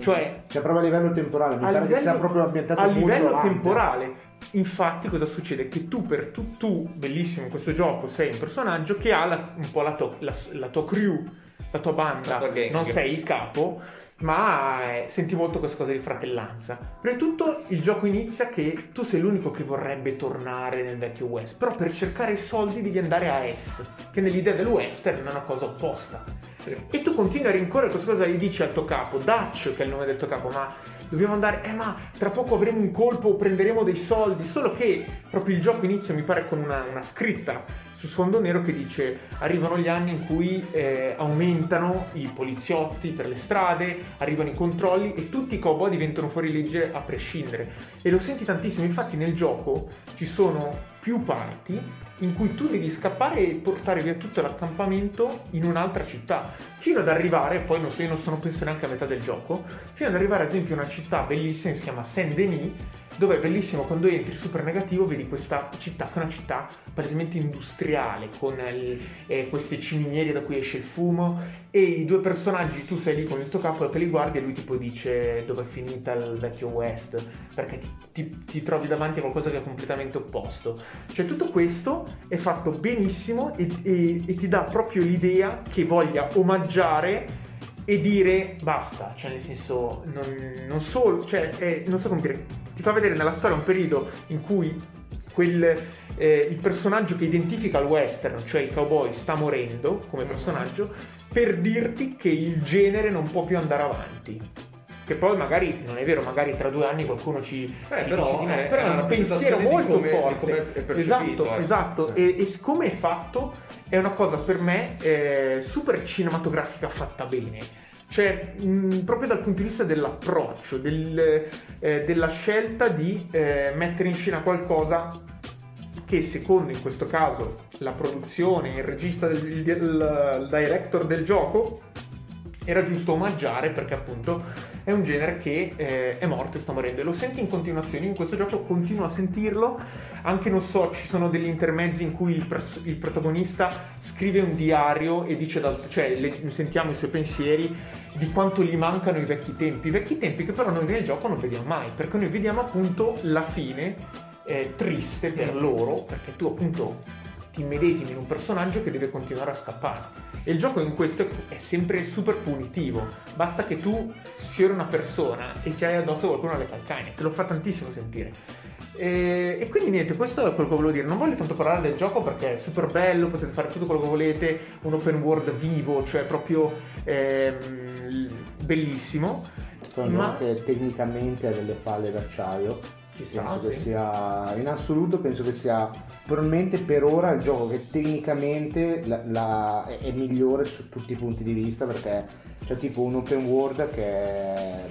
Cioè, Cioè proprio a livello temporale, mi pare che sia livello, proprio ambientato a livello avanti. temporale. Infatti, cosa succede? Che tu, per tu, tu, bellissimo in questo gioco, sei un personaggio che ha la- un po' la, to- la- la tua crew, la tua banda, La tua non sei il capo, ma eh, senti molto questa cosa di fratellanza. Prima di tutto, il gioco inizia che tu sei l'unico che vorrebbe tornare nel vecchio West, però per cercare i soldi devi andare a Est, che nell'idea del è una cosa opposta. E tu continui a rincorrere questa cosa e dici al tuo capo, Dutch, che è il nome del tuo capo, ma dobbiamo andare, eh ma tra poco avremo un colpo, prenderemo dei soldi, solo che proprio il gioco inizia mi pare con una, una scritta su sfondo nero che dice arrivano gli anni in cui eh, aumentano i poliziotti per le strade, arrivano i controlli e tutti i cowboy diventano fuori legge a prescindere. E lo senti tantissimo, infatti nel gioco ci sono più parti in cui tu devi scappare e portare via tutto l'accampamento in un'altra città, fino ad arrivare, poi non so, io non sono penso neanche a metà del gioco, fino ad arrivare ad esempio a una città bellissima, si chiama Saint-Denis, dove è bellissimo quando entri super negativo vedi questa città che è una città palesemente industriale con il- eh, queste ciminiere da cui esce il fumo e i due personaggi tu sei lì con il tuo capo che li guardi e lui tipo dice dove è finita il vecchio West? Perché ti, ti- ti trovi davanti a qualcosa che è completamente opposto. Cioè tutto questo è fatto benissimo e, e- e ti dà proprio l'idea che voglia omaggiare e dire basta, cioè nel senso non, non solo, cioè eh, non so come dire, ti fa vedere nella storia un periodo in cui quel, eh, il personaggio che identifica il western, cioè il cowboy, sta morendo come personaggio per dirti che il genere non può più andare avanti. che poi magari non è vero, magari tra due anni qualcuno ci, Eh, ci però dice è- però è un pensiero molto come- forte. come esatto, eh. esatto. Sì. E, e siccome è fatto, è una cosa per me eh, super cinematografica fatta bene. Cioè, mh, proprio dal punto di vista dell'approccio, del, eh, della scelta di eh, mettere in scena qualcosa che secondo in questo caso la produzione, il regista, del, il, il director del gioco era giusto omaggiare perché appunto è un genere che eh, è morto e sta morendo. E lo senti in continuazione, io in questo gioco continuo a sentirlo, anche non so, ci sono degli intermezzi in cui il, pers- il protagonista scrive un diario e dice, dal- cioè le- sentiamo i suoi pensieri di quanto gli mancano i vecchi tempi, i vecchi tempi che però noi nel gioco non vediamo mai, perché noi vediamo appunto la fine eh, triste per loro, perché tu appunto ti immedesimi in un personaggio che deve continuare a scappare. E il gioco in questo è sempre super punitivo. Basta che tu sfiori una persona e ci hai addosso qualcuno alle calcagna. Te lo fa tantissimo sentire. E, e quindi niente, questo è quello che volevo dire. Non voglio tanto parlare del gioco perché è super bello, potete fare tutto quello che volete, un open world vivo, cioè proprio ehm, bellissimo. È un Ma- che tecnicamente ha delle palle d'acciaio. Penso che sia in assoluto penso che sia probabilmente per ora il gioco che tecnicamente la- la- è, è migliore su tutti i punti di vista perché c'è tipo un open world che è-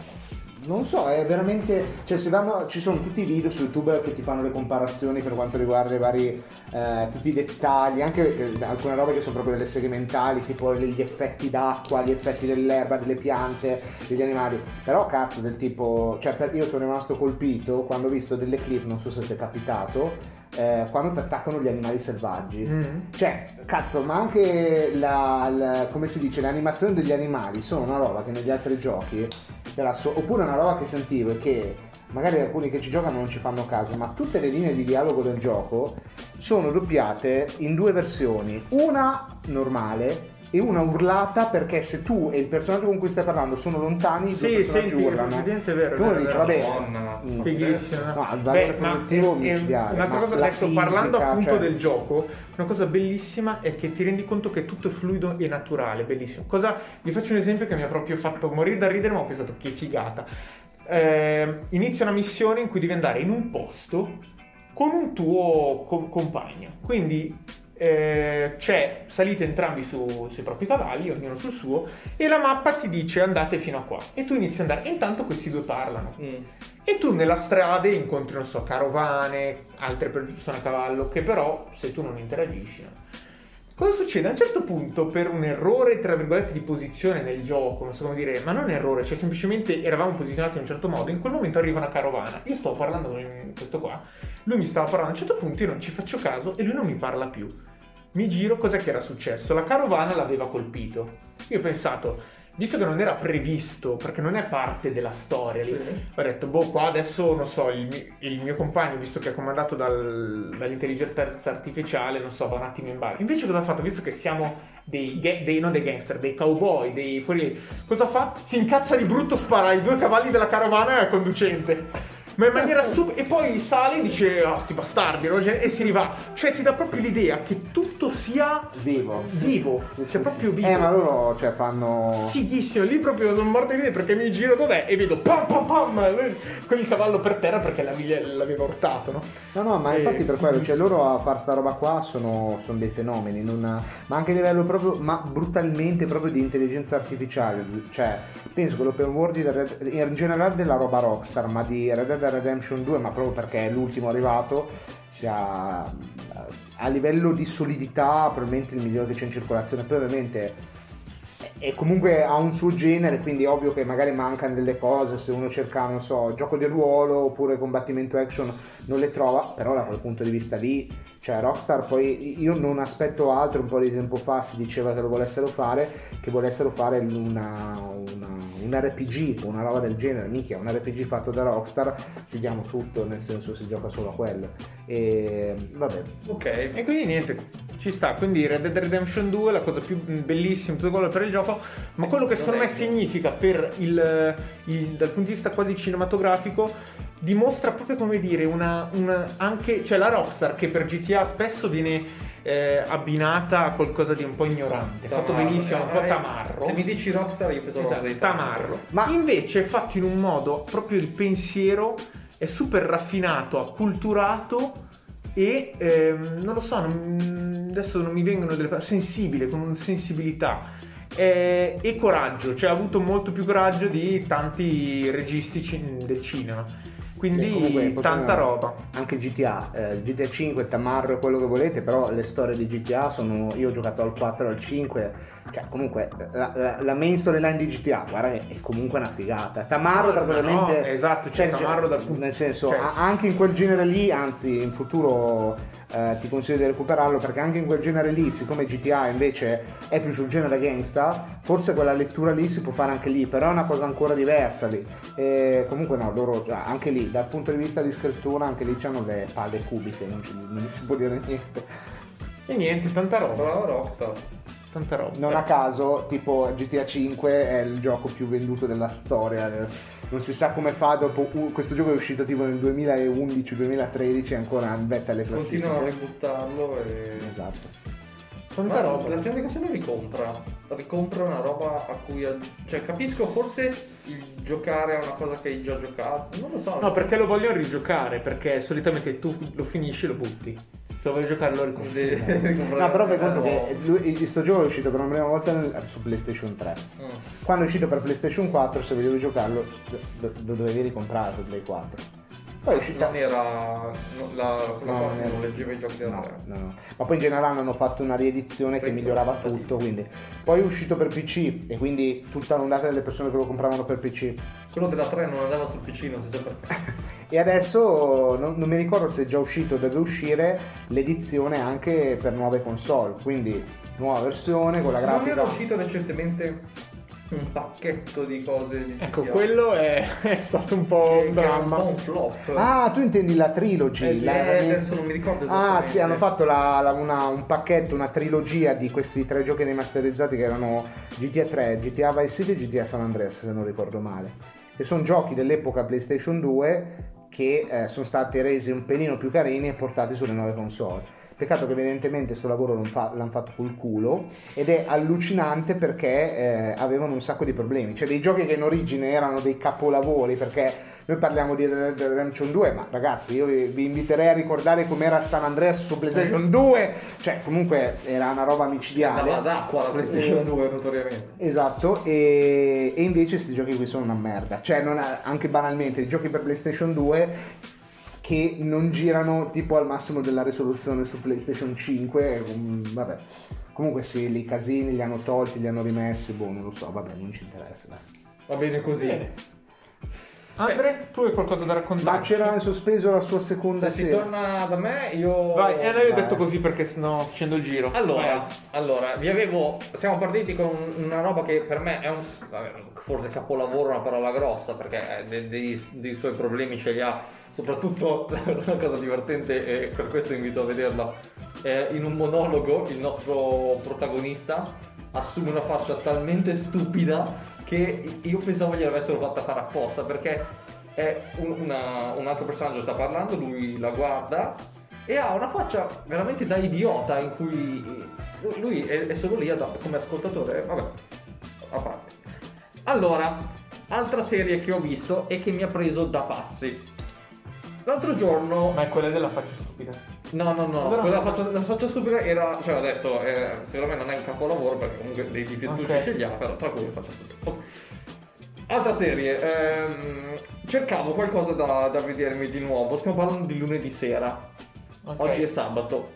non so, è veramente. Cioè, se vanno. Ci sono tutti i video su YouTube che ti fanno le comparazioni per quanto riguarda i vari. eh, tutti i dettagli, anche eh, alcune robe che sono proprio delle segmentali, tipo gli effetti d'acqua, gli effetti dell'erba, delle piante, degli animali. Però cazzo, del tipo. Cioè, per- io sono rimasto colpito quando ho visto delle clip, non so se ti è capitato. Eh, quando ti attaccano gli animali selvaggi. Mm. Cioè, cazzo, ma anche la, la- come si dice, le animazioni degli animali sono una roba che negli altri giochi, era so- oppure una roba che sentivo e che magari alcuni che ci giocano non ci fanno caso, ma tutte le linee di dialogo del gioco sono doppiate in due versioni, una normale e una urlata perché se tu e il personaggio con cui stai parlando sono lontani, i due Sì, personaggi senti, urlano. effettivamente è vero, Tu vero, dice, è vabbè. Madonna. Fighissimo. No, il Beh, valore ma produttivo è micidiale. Un'altra ma cosa, la ecco, parlando fisica, appunto cioè- del gioco, una cosa bellissima è che ti rendi conto che tutto è fluido e naturale, bellissimo. Cosa, vi faccio un esempio che mi ha proprio fatto morire da ridere, ma ho pensato che figata. Eh, inizia una missione in cui devi andare in un posto con un tuo co- compagno. Quindi eh, c'è, salite entrambi su- sui propri cavalli, ognuno sul suo, e la mappa ti dice andate fino a qua. E tu inizi ad andare. E intanto questi due parlano. Mm. E tu nella strada incontri, non so, carovane, altre persone a cavallo, che però se tu non interagisci. no? Cosa succede? A un certo punto, per un errore, tra virgolette, di posizione nel gioco, non so come dire, ma non errore, cioè semplicemente eravamo posizionati in un certo modo, in quel momento arriva una carovana. Io stavo parlando con questo qua, lui mi stava parlando, a un certo punto io non ci faccio caso e lui non mi parla più. Mi giro, cos'è che era successo? La carovana l'aveva colpito. Io ho pensato, visto che non era previsto, perché non è parte della storia lì, ho detto, boh, qua adesso, non so, il, mi- il mio compagno, visto che è comandato dal- dall'intelligenza artificiale, non so, va un attimo in ballo. Invece cosa ha fatto? Visto che siamo dei, ga- dei non dei gangster, dei cowboy, dei fuori... Cosa fa? Si incazza di brutto, spara i due cavalli della carovana al conducente. Ma in maniera super... E poi sale e dice, ah, sti bastardi, no? Cioè, e si rivà. Cioè, ti dà proprio l'idea che tutto sia Vivo. Vivo. sì, sì, sia sì, proprio vivo. Eh, ma loro cioè, fanno. Fighissimo, lì proprio non morto di ridere perché mi giro dov'è e vedo pam pam pam con il cavallo per terra perché l'aveva, urtato, no? No, no, ma Eh, infatti per quello, cioè loro a fare sta roba qua sono, sono dei fenomeni, non- ma anche a livello proprio, ma brutalmente proprio di intelligenza artificiale. Cioè, penso che l'open world in generale della roba Rockstar, ma di Red Dead Redemption 2, ma proprio perché è l'ultimo arrivato, sia a livello di solidità probabilmente il migliore che c'è in circolazione. Poi ovviamente e comunque ha un suo genere, quindi è ovvio che magari mancano delle cose, se uno cerca, non so, gioco di ruolo oppure combattimento action non le trova, però da quel punto di vista lì, cioè Rockstar poi io non aspetto altro, un po' di tempo fa si diceva che lo volessero fare, che volessero fare una, una- un RPG, una roba del genere, mica, un RPG fatto da Rockstar, chiudiamo tutto, nel senso si gioca solo a quello. E vabbè, Ok. E quindi niente, ci sta. Quindi Red Dead Redemption 2 la cosa più bellissima, tutto quello per il gioco, ma quello che secondo me significa per il, il- dal punto di vista quasi cinematografico dimostra proprio come dire una, una- anche cioè la Rockstar che per GTA spesso viene eh, abbinata a qualcosa di un po' ignorante. Fatto benissimo, un po' Eh, tamarro. Se mi dici Rockstar io penso Esatto, di tamarro. Ma- invece è fatto in un modo proprio il pensiero è super raffinato, acculturato e ehm, non lo so, non- adesso non mi vengono delle parole sensibile, con una sensibilità. Eh, e coraggio, cioè ha avuto molto più coraggio di tanti registi del cinema. Quindi comunque tanta roba. Anche GTA, eh, GTA 5, Tamarro e quello che volete, però le storie di GTA sono. Io ho giocato al 4 e al 5. Cioè, comunque, la, la- la main storyline di GTA, guarda che è comunque una figata. Tamarro, No, praticamente. no, esatto, c'è Tamarro dal punto- Nel senso, cioè- anche in quel genere lì, anzi, in futuro eh, ti consiglio di recuperarlo, perché anche in quel genere lì, siccome GTA invece è più sul genere gangsta, forse quella lettura lì si può fare anche lì, però è una cosa ancora diversa lì. E comunque no, loro cioè, anche lì, dal punto di vista di scrittura, anche lì hanno le palle cubiche, non, ci- non si può dire niente. E niente, tanta roba. Rockstar. Tanta roba. Non a caso, tipo GTA 5 è il gioco più venduto della storia. Non si sa come fa dopo. questo gioco è uscito tipo nel 2011-2013 e ancora in vetta alle classifiche. Continuano a ributtarlo e... Esatto. Tanta Ma roba. la gente cosa ne ricompra? Ricompra una roba a cui... Cioè capisco forse il giocare è una cosa che hai già giocato. Non lo so. No, perché lo vogliono rigiocare, perché solitamente tu lo finisci e lo butti. Se lo vuoi giocare lo ricompri. No, però fai conto che lui, questo gioco è uscito per la prima volta nel- su PlayStation 3. Mm. Quando è uscito per PlayStation 4, se volevi giocarlo, lo, lo dovevi ricomprare su Play 4. Poi è uscita. Non era... no, la, quella No, non era- non leggeva i giochi della No, no, no. Ma poi in generale hanno fatto una riedizione che migliorava tutto, quindi. Poi è uscito per PC e quindi tutta l'ondata delle persone che lo compravano per PC. Quello della 3 non andava sul PC, non si sa perché. E adesso non, non mi ricordo se è già uscito o deve uscire l'edizione anche per nuove console, quindi nuova versione con la Non grafica. era uscito recentemente un pacchetto di cose di Ecco, quello è, è stato un po' che- un dramma. un flop. Ah, tu intendi la trilogy? Eh la- eh, adesso non mi ricordo Ah, sì, hanno fatto la- la- una- un pacchetto, una trilogia di questi tre giochi remasterizzati che erano GTA 3, GTA Vice City e GTA San Andreas, se non ricordo male. E sono giochi dell'epoca PlayStation 2 che eh, sono stati resi un pelino più carini e portati sulle nuove console. Peccato che evidentemente questo lavoro l'hanno fa- l'hanno fatto col culo ed è allucinante perché eh, avevano un sacco di problemi. Cioè dei giochi che in origine erano dei capolavori perché noi parliamo di Red Dead Redemption 2 ma ragazzi io vi, vi inviterei a ricordare com'era San Andreas su PlayStation 2 cioè comunque era una roba micidiale Andava d'acqua la PlayStation Eh, 2 notoriamente. Esatto, e, e invece questi giochi qui sono una merda. Cioè, non ha- anche banalmente, i giochi per PlayStation 2 che non girano tipo al massimo della risoluzione su PlayStation 5. mm, vabbè. Comunque sì, lì i casini li hanno tolti, li hanno rimessi, boh, non lo so, vabbè, non ci interessa. dai. Va bene così. Bene. Andre, tu hai qualcosa da raccontare? Ma c'era in sospeso la sua seconda Se si serie. torna da me, io. Vai, e noi ho detto così perché sto facendo il giro. Allora, allora, vi avevo. Siamo partiti con una roba che per me è un. vabbè, forse capolavoro è una parola grossa, perché de- dei, dei suoi problemi ce li ha. Soprattutto una cosa divertente, e per questo invito a vederla. eh, in un monologo il nostro protagonista assume una faccia talmente stupida che io pensavo gliel'avessero fatta fare apposta perché è un, una- un altro personaggio sta parlando, lui la guarda e ha una faccia veramente da idiota in cui lui è, è solo lì ad- come ascoltatore, vabbè, a parte. Allora, altra serie che ho visto e che mi ha preso da pazzi. L'altro giorno Ma è quella della faccia stupida. No, no, no, Allora- quella faccia, la faccia stupida era, cioè ho detto, eh, secondo me non è un capolavoro perché comunque dei difetti Ok. ci scegliamo, però tra cui la faccia stupida. Ok. Altra serie, ehm, cercavo qualcosa da, da vedermi di nuovo, stiamo parlando di lunedì sera, Ok. oggi è sabato,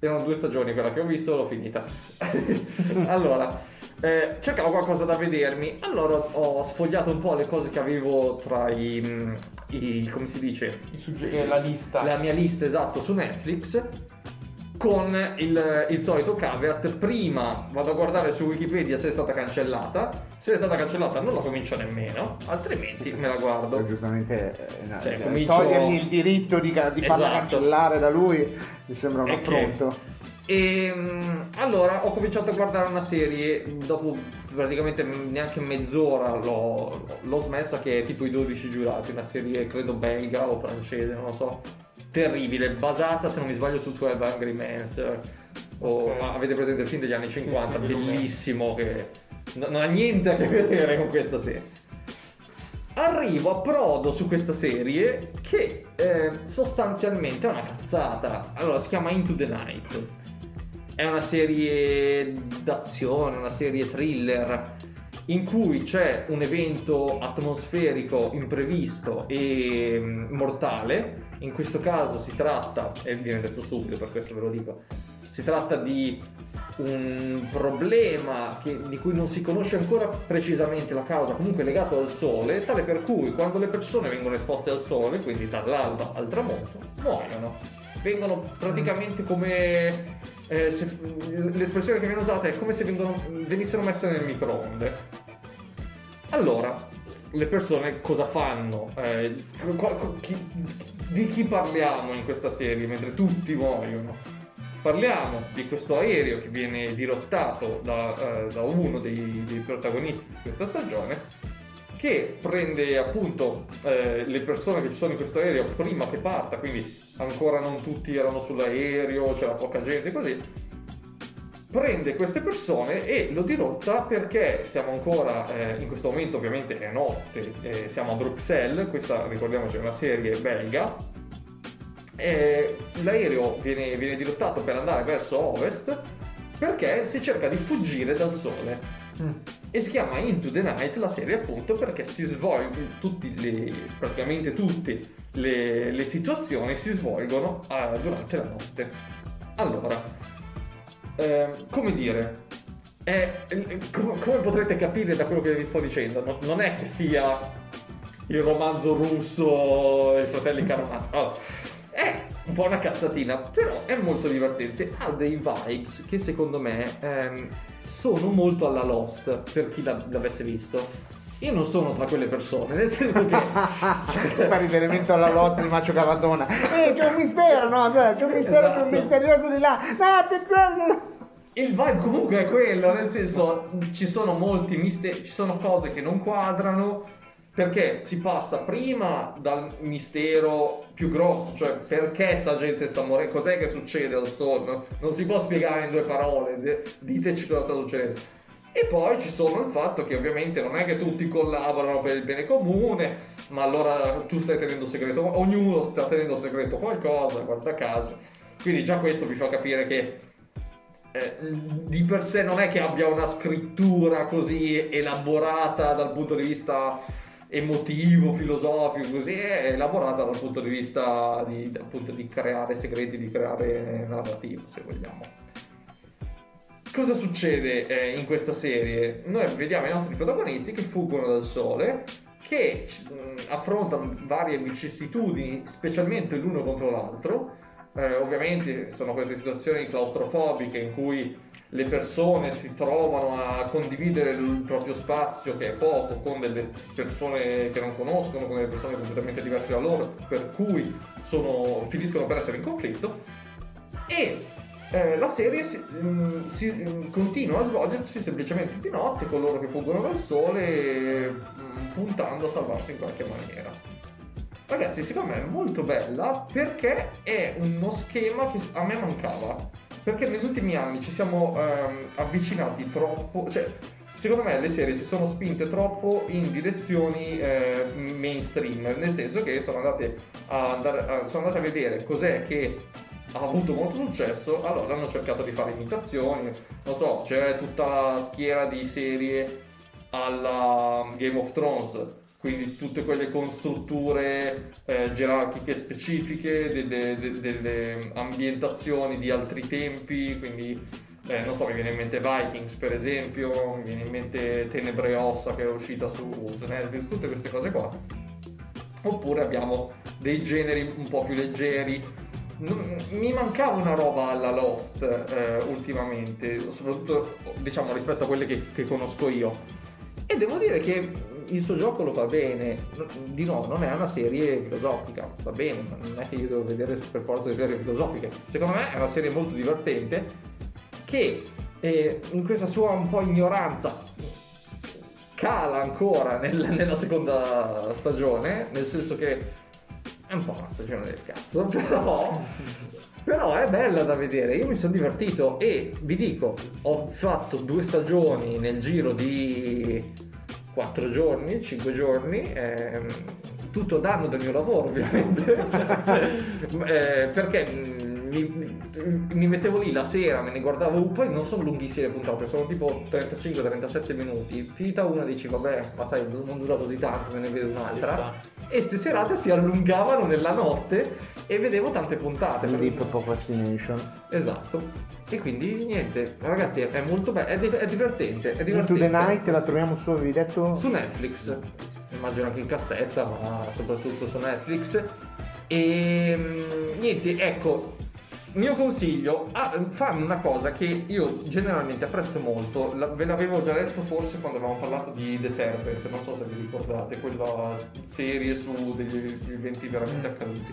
erano due stagioni quella che ho visto, l'ho finita. allora, eh, cercavo qualcosa da vedermi, allora ho sfogliato un po' le cose che avevo tra i, mm, i come si dice, I sugge- eh, la lista. la mia lista esatto su Netflix con il, il solito caveat prima vado a guardare su Wikipedia se è stata cancellata se è stata cancellata non la comincio nemmeno altrimenti me la guardo Poi giustamente eh, no, Cioè, eh, comincio- togliergli il diritto di, di farla Esatto. cancellare da lui mi sembra un E che- affronto. E mm, allora ho cominciato a guardare una serie, dopo praticamente neanche mezz'ora l'ho, l'ho smessa, che è tipo i 12 giurati, una serie credo belga o francese, non lo so. terribile, basata se non mi sbaglio su 12 Angry Men. O, Ok. ma avete presente il film degli anni 50, sì, sì, bellissimo, che no- non ha niente a che vedere con questa serie. Arrivo a prodo su questa serie che eh, sostanzialmente è una cazzata. Allora, si chiama Into the Night. È una serie d'azione, una serie thriller in cui c'è un evento atmosferico imprevisto e mm, mortale. In questo caso si tratta, e viene detto subito per questo ve lo dico, si tratta di un problema che- di cui non si conosce ancora precisamente la causa, comunque legato al sole, tale per cui quando le persone vengono esposte al sole, quindi dall'alba al tramonto, muoiono. Vengono praticamente come... eh, se- l'espressione che viene usata è come se vengono- venissero messe nel microonde. Allora, le persone cosa fanno? Eh, chi- di chi parliamo in questa serie mentre tutti muoiono? Parliamo di questo aereo che viene dirottato da, eh, da uno dei, dei protagonisti di questa stagione che prende appunto eh, le persone che ci sono in questo aereo prima che parta, quindi ancora non tutti erano sull'aereo, c'era poca gente così, prende queste persone e lo dirotta perché siamo ancora, eh, in questo momento ovviamente è notte, eh, siamo a Bruxelles, questa ricordiamoci è una serie belga, l'aereo viene, viene dirottato per andare verso ovest perché si cerca di fuggire dal sole. Mm. E si chiama Into the Night la serie appunto perché si svolgono tutti le, praticamente tutte le, le situazioni si svolgono eh, durante la notte. Allora, eh, come dire, è- è- com- come potrete capire da quello che vi sto dicendo, no- non è che sia il romanzo russo, i fratelli Karamazov. Allora, è un po' una cazzatina, però è molto divertente. Ha dei vibes che secondo me ehm, sono molto alla Lost, per chi l'avesse visto. Io non sono tra quelle persone, nel senso che... fa riferimento alla Lost di Macio Cavadona eh c'è un mistero no sai, c'è un mistero più Esatto. misterioso di là no attenzione Il vibe comunque è quello, nel senso ci sono molti misteri, ci sono cose che non quadrano perché si passa prima dal mistero più grosso, cioè perché sta gente sta morendo, cos'è che succede al sole, non si può spiegare in due parole, diteci cosa sta succedendo. E poi ci sono il fatto che ovviamente non è che tutti collaborano per il bene comune, ma allora tu stai tenendo segreto, ognuno sta tenendo segreto qualcosa, guarda caso. Quindi già questo vi fa capire che eh, di per sé non è che abbia una scrittura così elaborata dal punto di vista emotivo, filosofico, così è elaborata dal punto di vista di, appunto, di creare segreti, di creare narrativa, se vogliamo. Cosa succede eh, in questa serie? Noi vediamo i nostri protagonisti che fuggono dal sole, che mh, affrontano varie vicissitudini, specialmente l'uno contro l'altro. Eh, ovviamente sono queste situazioni claustrofobiche in cui le persone si trovano a condividere il proprio spazio, che è poco, con delle persone che non conoscono, con delle persone completamente diverse da loro, per cui sono- finiscono per essere in conflitto. E eh, la serie si, mm, si- mm, continua a svolgersi semplicemente di notte con loro che fuggono dal sole, mm, puntando a salvarsi in qualche maniera. Ragazzi, secondo me è molto bella perché è uno schema che a me mancava. Perché negli ultimi anni ci siamo ehm, avvicinati troppo, cioè secondo me le serie si sono spinte troppo in direzioni eh, mainstream, nel senso che sono andate andare, sono andate a vedere cos'è che ha avuto molto successo, allora hanno cercato di fare imitazioni, non so, c'è tutta la schiera di serie alla Game of Thrones, quindi tutte quelle con strutture eh, gerarchiche specifiche, delle, de- delle ambientazioni di altri tempi, quindi eh, non so, mi viene in mente Vikings per esempio, mi viene in mente Tenebre Ossa che è uscita su, su Netflix, tutte queste cose qua. Oppure abbiamo dei generi un po' più leggeri. Mi mancava una roba alla Lost eh, ultimamente, soprattutto diciamo rispetto a quelle che, che conosco io. E devo dire che il suo gioco lo fa bene. Di nuovo, non è una serie filosofica, va bene, ma non è che io devo vedere per forza le serie filosofiche. Secondo me è una serie molto divertente che eh, in questa sua un po' ignoranza cala ancora nel- nella seconda stagione, nel senso che è un po' una stagione del cazzo, però, però è bella da vedere. Io mi sono divertito e vi dico, ho fatto due stagioni nel giro di 4 giorni, 5 giorni. ehm, tutto danno del mio lavoro ovviamente Eh, perché mm, mi, mi mettevo lì la sera me ne guardavo poi non sono lunghissime le puntate sono tipo 35-37 minuti. Finita una dici vabbè ma sai non dura così tanto me ne vedo un'altra. E ste serate si allungavano nella notte e vedevo tante puntate. Sleep Procrastination. esatto. E quindi niente ragazzi è molto bello è, di- è divertente è divertente Into the Night la troviamo su, avevi detto? su Netflix, immagino anche in cassetta, ma soprattutto su Netflix. E mm, niente, ecco, mio consiglio, ah, fanno una cosa che io generalmente apprezzo molto, la- ve l'avevo già detto forse quando avevamo parlato di The Serpent, non so se vi ricordate, quella serie su degli eventi veramente accaduti.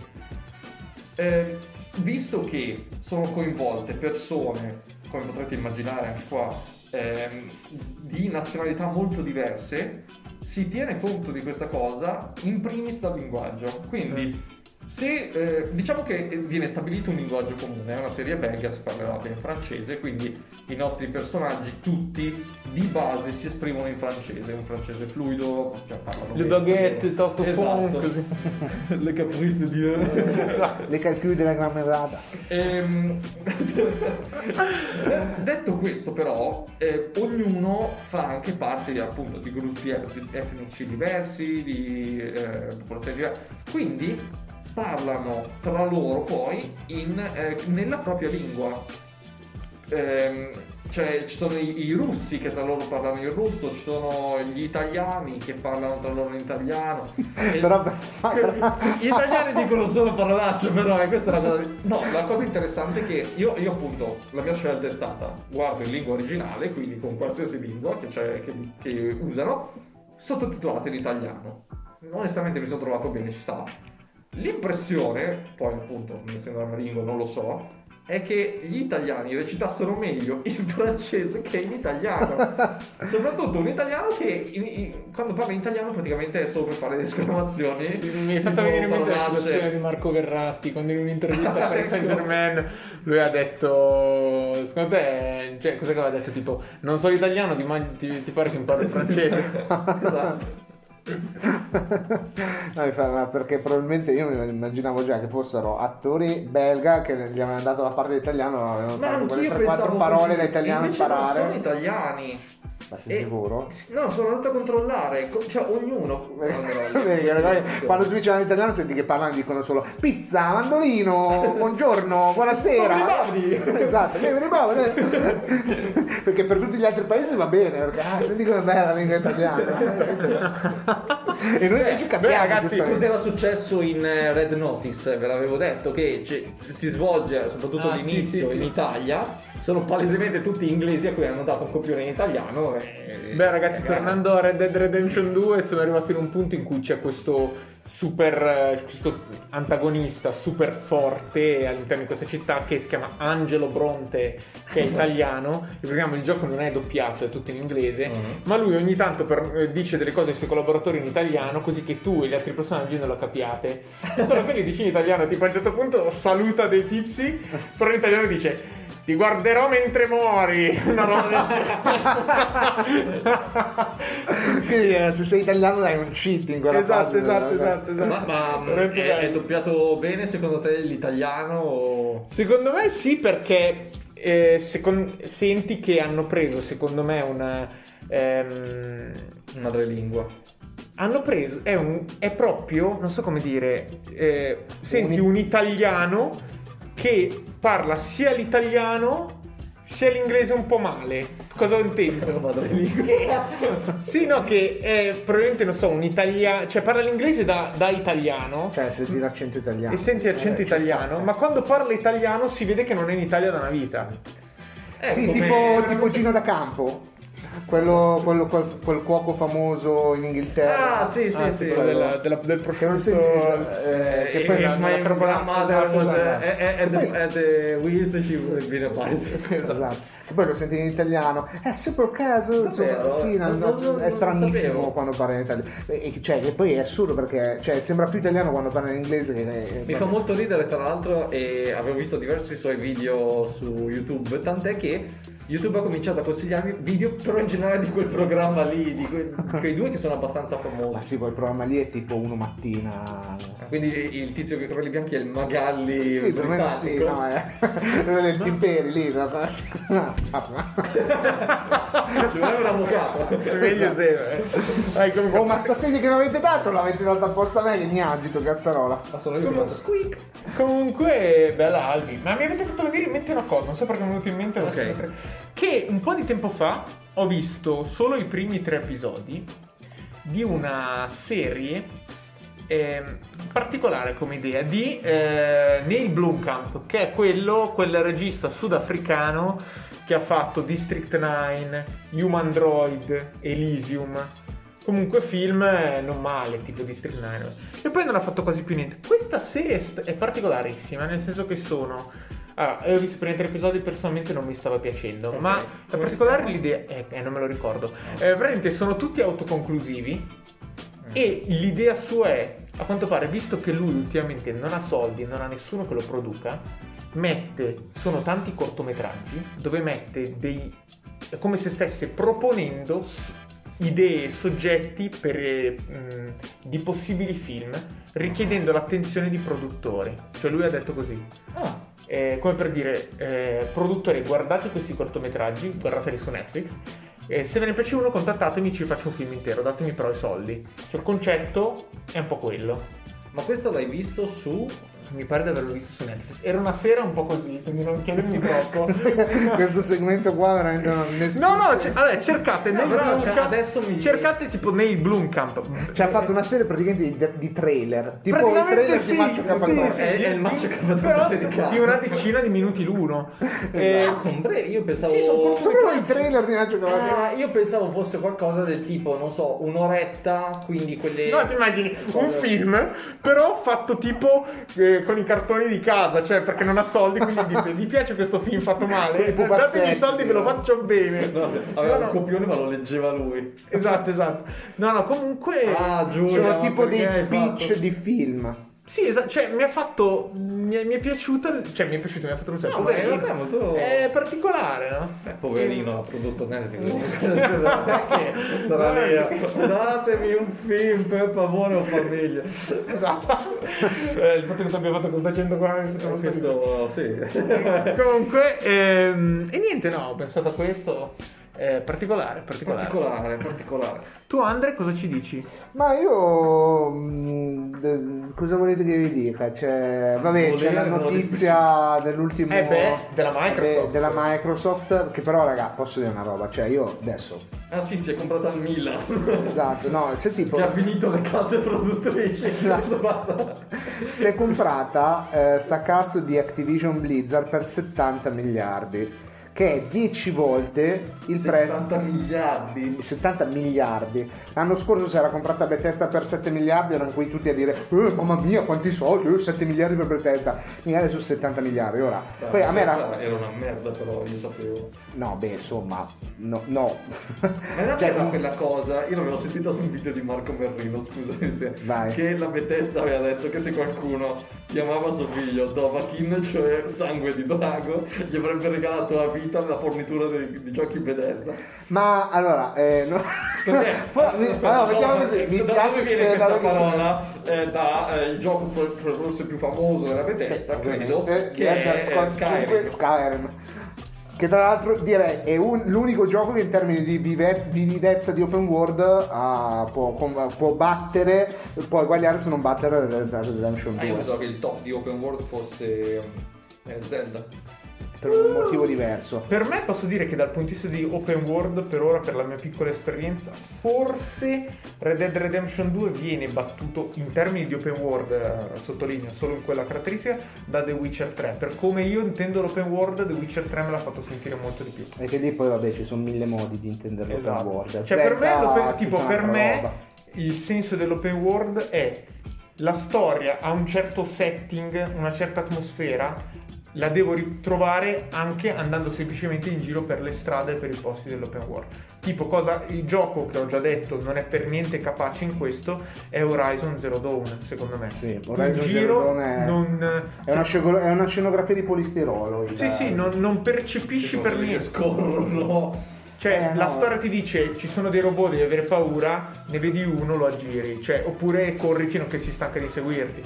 Eh, visto che sono coinvolte persone, come potrete immaginare anche qua, ehm, di nazionalità molto diverse, si tiene conto di questa cosa in primis dal linguaggio. Quindi, se eh, diciamo che viene stabilito un linguaggio comune, è una serie belga, si parlerà in francese, quindi i nostri personaggi tutti di base si esprimono in francese, un francese fluido, cioè parlano Le bene. baguette, torto Esatto. così. Le caprice de Dieu. Le calcoli della grammerata. Ehm, detto questo però, eh, ognuno fa anche parte di, appunto di gruppi et- etnici diversi, di eh, popolazioni diverse, quindi parlano tra loro poi in, eh, nella propria lingua. Ehm, cioè, ci sono i, i russi che tra loro parlano in russo, ci sono gli italiani che parlano tra loro in italiano. Però per gli italiani dicono solo parolacce, però e questa è la cosa. No, la cosa interessante è che io, io appunto la mia scelta è stata guardo in lingua originale, quindi con qualsiasi lingua che, che, che usano, sottotitolate in italiano. Onestamente mi sono trovato bene, ci stava. L'impressione, poi appunto, non essendo armaringo non lo so, è che gli italiani recitassero meglio in francese che in italiano. Soprattutto un italiano che in- in- quando parla in italiano praticamente è solo per fare le esclamazioni. Mi è fatta tipo venire in mente la situazione di Marco Verratti quando in un'intervista Paris Ecco. Saint Germain lui ha detto secondo te cioè, cosa che aveva detto tipo non so l'italiano ti, man- ti- ti pare che imparo il francese esatto. No, mi ma perché probabilmente io mi immaginavo già che fossero attori belga che gli avevano dato la parte dell'italiano, avevano Ma fatto quelle anch'io 3-4 pensavo parole da italiano Invece non sono imparare. italiani. Ma sei E- sicuro? No, sono andato a controllare, co- cioè ognuno. Quando switchano all'italiano senti che parlano dicono solo pizza, mandolino, buongiorno, buonasera. Bobby esatto, bene, bravo, eh. perché per tutti gli altri paesi va bene, perché ah, senti come è bella la lingua italiana. E noi invece capiamo. ragazzi, giustamente. Cos'era successo in eh, Red Notice? Ve l'avevo detto che c'è- si svolge soprattutto Ah, all'inizio sì, sì, in sì. Italia. Sono palesemente tutti inglesi a cui hanno dato un copione in italiano. E... beh ragazzi e- tornando a Red Dead Redemption 2 sono arrivato in un punto in cui c'è questo super eh, questo antagonista super forte all'interno di questa città che si chiama Angelo Bronte che è italiano. Ricordiamo il gioco non è doppiato è tutto in inglese Mhm. ma lui ogni tanto per- eh, dice delle cose ai suoi collaboratori in italiano così che tu e gli altri personaggi non lo capiate. Solo che li dice in italiano tipo a un certo punto saluta dei tizi però in italiano dice ti guarderò mentre muori una roba del genere Quindi eh, se sei italiano dai un cheat in quella esatto fase. esatto esatto, esatto. Ma, ma Veramente è, è doppiato bene secondo te l'italiano? O... Secondo me sì, perché eh, secon- senti che hanno preso, secondo me, una. ehm, Madrelingua. hanno preso. È, un- è proprio, non so come dire. eh, senti un italiano che parla sia l'italiano sia l'inglese un po' male. Cosa intendo? Madrelingua. sì, no, che è probabilmente, non so, un italiano. Cioè parla l'inglese da, da italiano. Cioè, senti l'accento italiano. E senti l'accento Eh, italiano, sta. ma quando parla italiano si vede che non è in Italia da una vita. Eh, Sì, come- tipo, tipo Gino da Campo. Quello, quello- quel, quel cuoco famoso in Inghilterra. Ah, sì, sì, Ah, sì. quello della- della- del Che non si prosciutto. eh, che Eh, poi if la- my grandmother was at, the, wheels, she would. Esatto. Che poi lo senti in italiano. È super caso. sì, è stranissimo quando parla in italiano. E- e- Cioè, che poi è assurdo perché cioè, sembra più italiano quando parla in inglese che. Mi fa molto ridere tra l'altro e avevo visto diversi suoi video su YouTube, tant'è che YouTube ha cominciato a consigliarmi video però in generale di quel programma lì, di que- quei due che sono abbastanza Ma famosi. sì, quel programma lì è tipo uno mattina. Quindi il tizio con i capelli bianchi è il Magalli Sì, per me sì, no, è. Quello del Timperi lì. no? Ci vuole un avvocato. Meglio se. eh. Oh, ma sta sedia che mi avete dato l'avete data apposta a me che mi agito, cazzarola. Ma sono io che faccio squeak. Comunque, bella Albi, ma mi avete fatto venire in mente una cosa, non so perché mi è venuto in mente adesso Ok. mentre- Che un po' di tempo fa ho visto solo i primi tre episodi di una serie ehm, particolare come idea di eh, Neil Blomkamp, che è quello, quel regista sudafricano che ha fatto District 9, Human Droid, Elysium. Comunque film eh, non male, tipo District 9. E poi non ha fatto quasi più niente. Questa serie è particolarissima, nel senso che sono... Allora, io ho visto i primi tre episodi personalmente non mi stava piacendo, Ok. ma Come particolare l'idea... Eh, eh, non me lo ricordo. Eh, veramente sono tutti autoconclusivi e l'idea sua è, a quanto pare, visto che lui ultimamente non ha soldi, non ha nessuno che lo produca, mette, sono tanti cortometraggi dove mette dei, è come se stesse proponendo idee, soggetti per, eh, mh, di possibili film, richiedendo l'attenzione di produttori. Cioè lui ha detto così. Ah, Eh, come per dire, eh, produttori, guardate questi cortometraggi, guardateli su Netflix. eh, se ve ne piace uno, contattatemi, ci faccio un film intero, datemi però i soldi. Cioè, il concetto è un po' quello. ma questo l'hai visto su... Mi pare di averlo visto su Netflix. Era una sera un po' così, quindi non chiedermi troppo. Questo segmento qua veramente non ha nessuno. No, no, c- vabbè, cercate No, Neil però, cioè, adesso mi- Cercate tipo Neil Blomkamp. Ci ha fatto una serie praticamente di, di trailer. Tipo i Praticamente trailer sì, di Macho Capatonda. sì, sì, È- di- è il Macho Capatonda però di una decina di minuti l'uno. Eh, Ah, sono brevi, io pensavo... Sì, sono Sono i trailer di Macho Capatonda. Ah, io pensavo fosse qualcosa del tipo, non so, un'oretta, quindi quelle... No, ti immagini un film, però fatto tipo eh, con i cartoni di casa, cioè perché non ha soldi, quindi dite, vi piace questo film fatto male? Datemi i soldi, ve lo no? faccio bene. No, aveva No, un no. copione ma lo leggeva lui. Esatto, esatto. No, no, comunque... Ah, Giulia, Sono tipo dei pitch fatto- di film. Sì, esatto, cioè mi ha fatto... Mi è, mi è piaciuta... Cioè mi è piaciuto, mi ha fatto un sacco. No, ma in realtà è molto- È particolare, no? Eh, poverino, ha prodotto Netflix. Perché? Sarà lì. a- Datemi un film per favore o famiglia. Esatto. Eh, il fatto che tu abbia fatto è stato molto Questo sì. Comunque, ehm, e niente, no, ho pensato a questo. Eh, particolare, particolare. Particolare, particolare. Tu, Andre, cosa ci dici? Ma io. mm, de- cosa volete che vi dica? Cioè, vabbè, c'è la notizia dell'ultimo. Eh beh, della Microsoft. de- della Microsoft. Che però, raga, posso dire una roba. Cioè, io adesso. Ah sì, si è comprata al Milan. Esatto, no, se tipo. Che ha finito le case produttrici. Adesso basta. Si è comprata eh, sta cazzo di Activision Blizzard per 70 miliardi. Che è 10 volte il prezzo. 70 miliardi. 70 miliardi. L'anno scorso si era comprata Bethesda per 7 miliardi, erano qui tutti a dire eh, mamma mia quanti soldi, eh, 7 miliardi per Bethesda. Mica adesso 70 miliardi. Ora, poi a me era... Era una merda però, io sapevo. No, beh, insomma, no. no. Ma realtà Cioè, era quella cosa, io l'avevo sentita su un video di Marco Merrino, scusami se, Vai. che la Bethesda aveva detto che se qualcuno chiamava suo figlio Dovahkiin, cioè sangue di drago, gli avrebbe regalato la vita nella fornitura di, di giochi Bethesda. Ma allora, eh, no. Perché? Poi, mi- Aspetta, allora, mettiamo no, così, da mi dove piace spiegare questa parola eh, da eh, il gioco for- for- forse più famoso della Bethesda, credo, Ovviamente, che è Scrolls eh, 5 Skyrim. Skyrim. Che tra l'altro direi è un- l'unico gioco che in termini di vividezza di open world ah, può, com- può battere, può eguagliare se non battere Red Dead Redemption Ah, io 2. pensavo che il top di open world fosse eh, Zelda. Per un motivo diverso. Per me posso dire che dal punto di vista di open world, per ora, per la mia piccola esperienza, forse Red Dead Redemption 2 viene battuto in termini di open world, eh, sottolineo, solo in quella caratteristica, da The Witcher 3. Per come io intendo l'open world, The Witcher 3 me l'ha fatto sentire molto di più. E che lì poi vabbè ci sono mille modi di intendere l'open Esatto. world. Cioè, per me, l'open- tipo, per me roba. il senso dell'open world è la storia ha un certo setting, una certa atmosfera, la devo ritrovare anche andando semplicemente in giro per le strade e per i posti dell'open world. Tipo cosa il gioco che ho già detto non è per niente capace in questo è Horizon Zero Dawn, secondo me. Sì, in Horizon giro Zero Dawn è- non È una, è una scenografia di polistirolo. il- Sì, sì, non, non percepisci per niente. scorrono. Cioè, Eh, la no. storia ti dice ci sono dei robot, devi avere paura, ne vedi uno, lo aggiri, cioè, oppure corri fino a che si stanca di seguirti.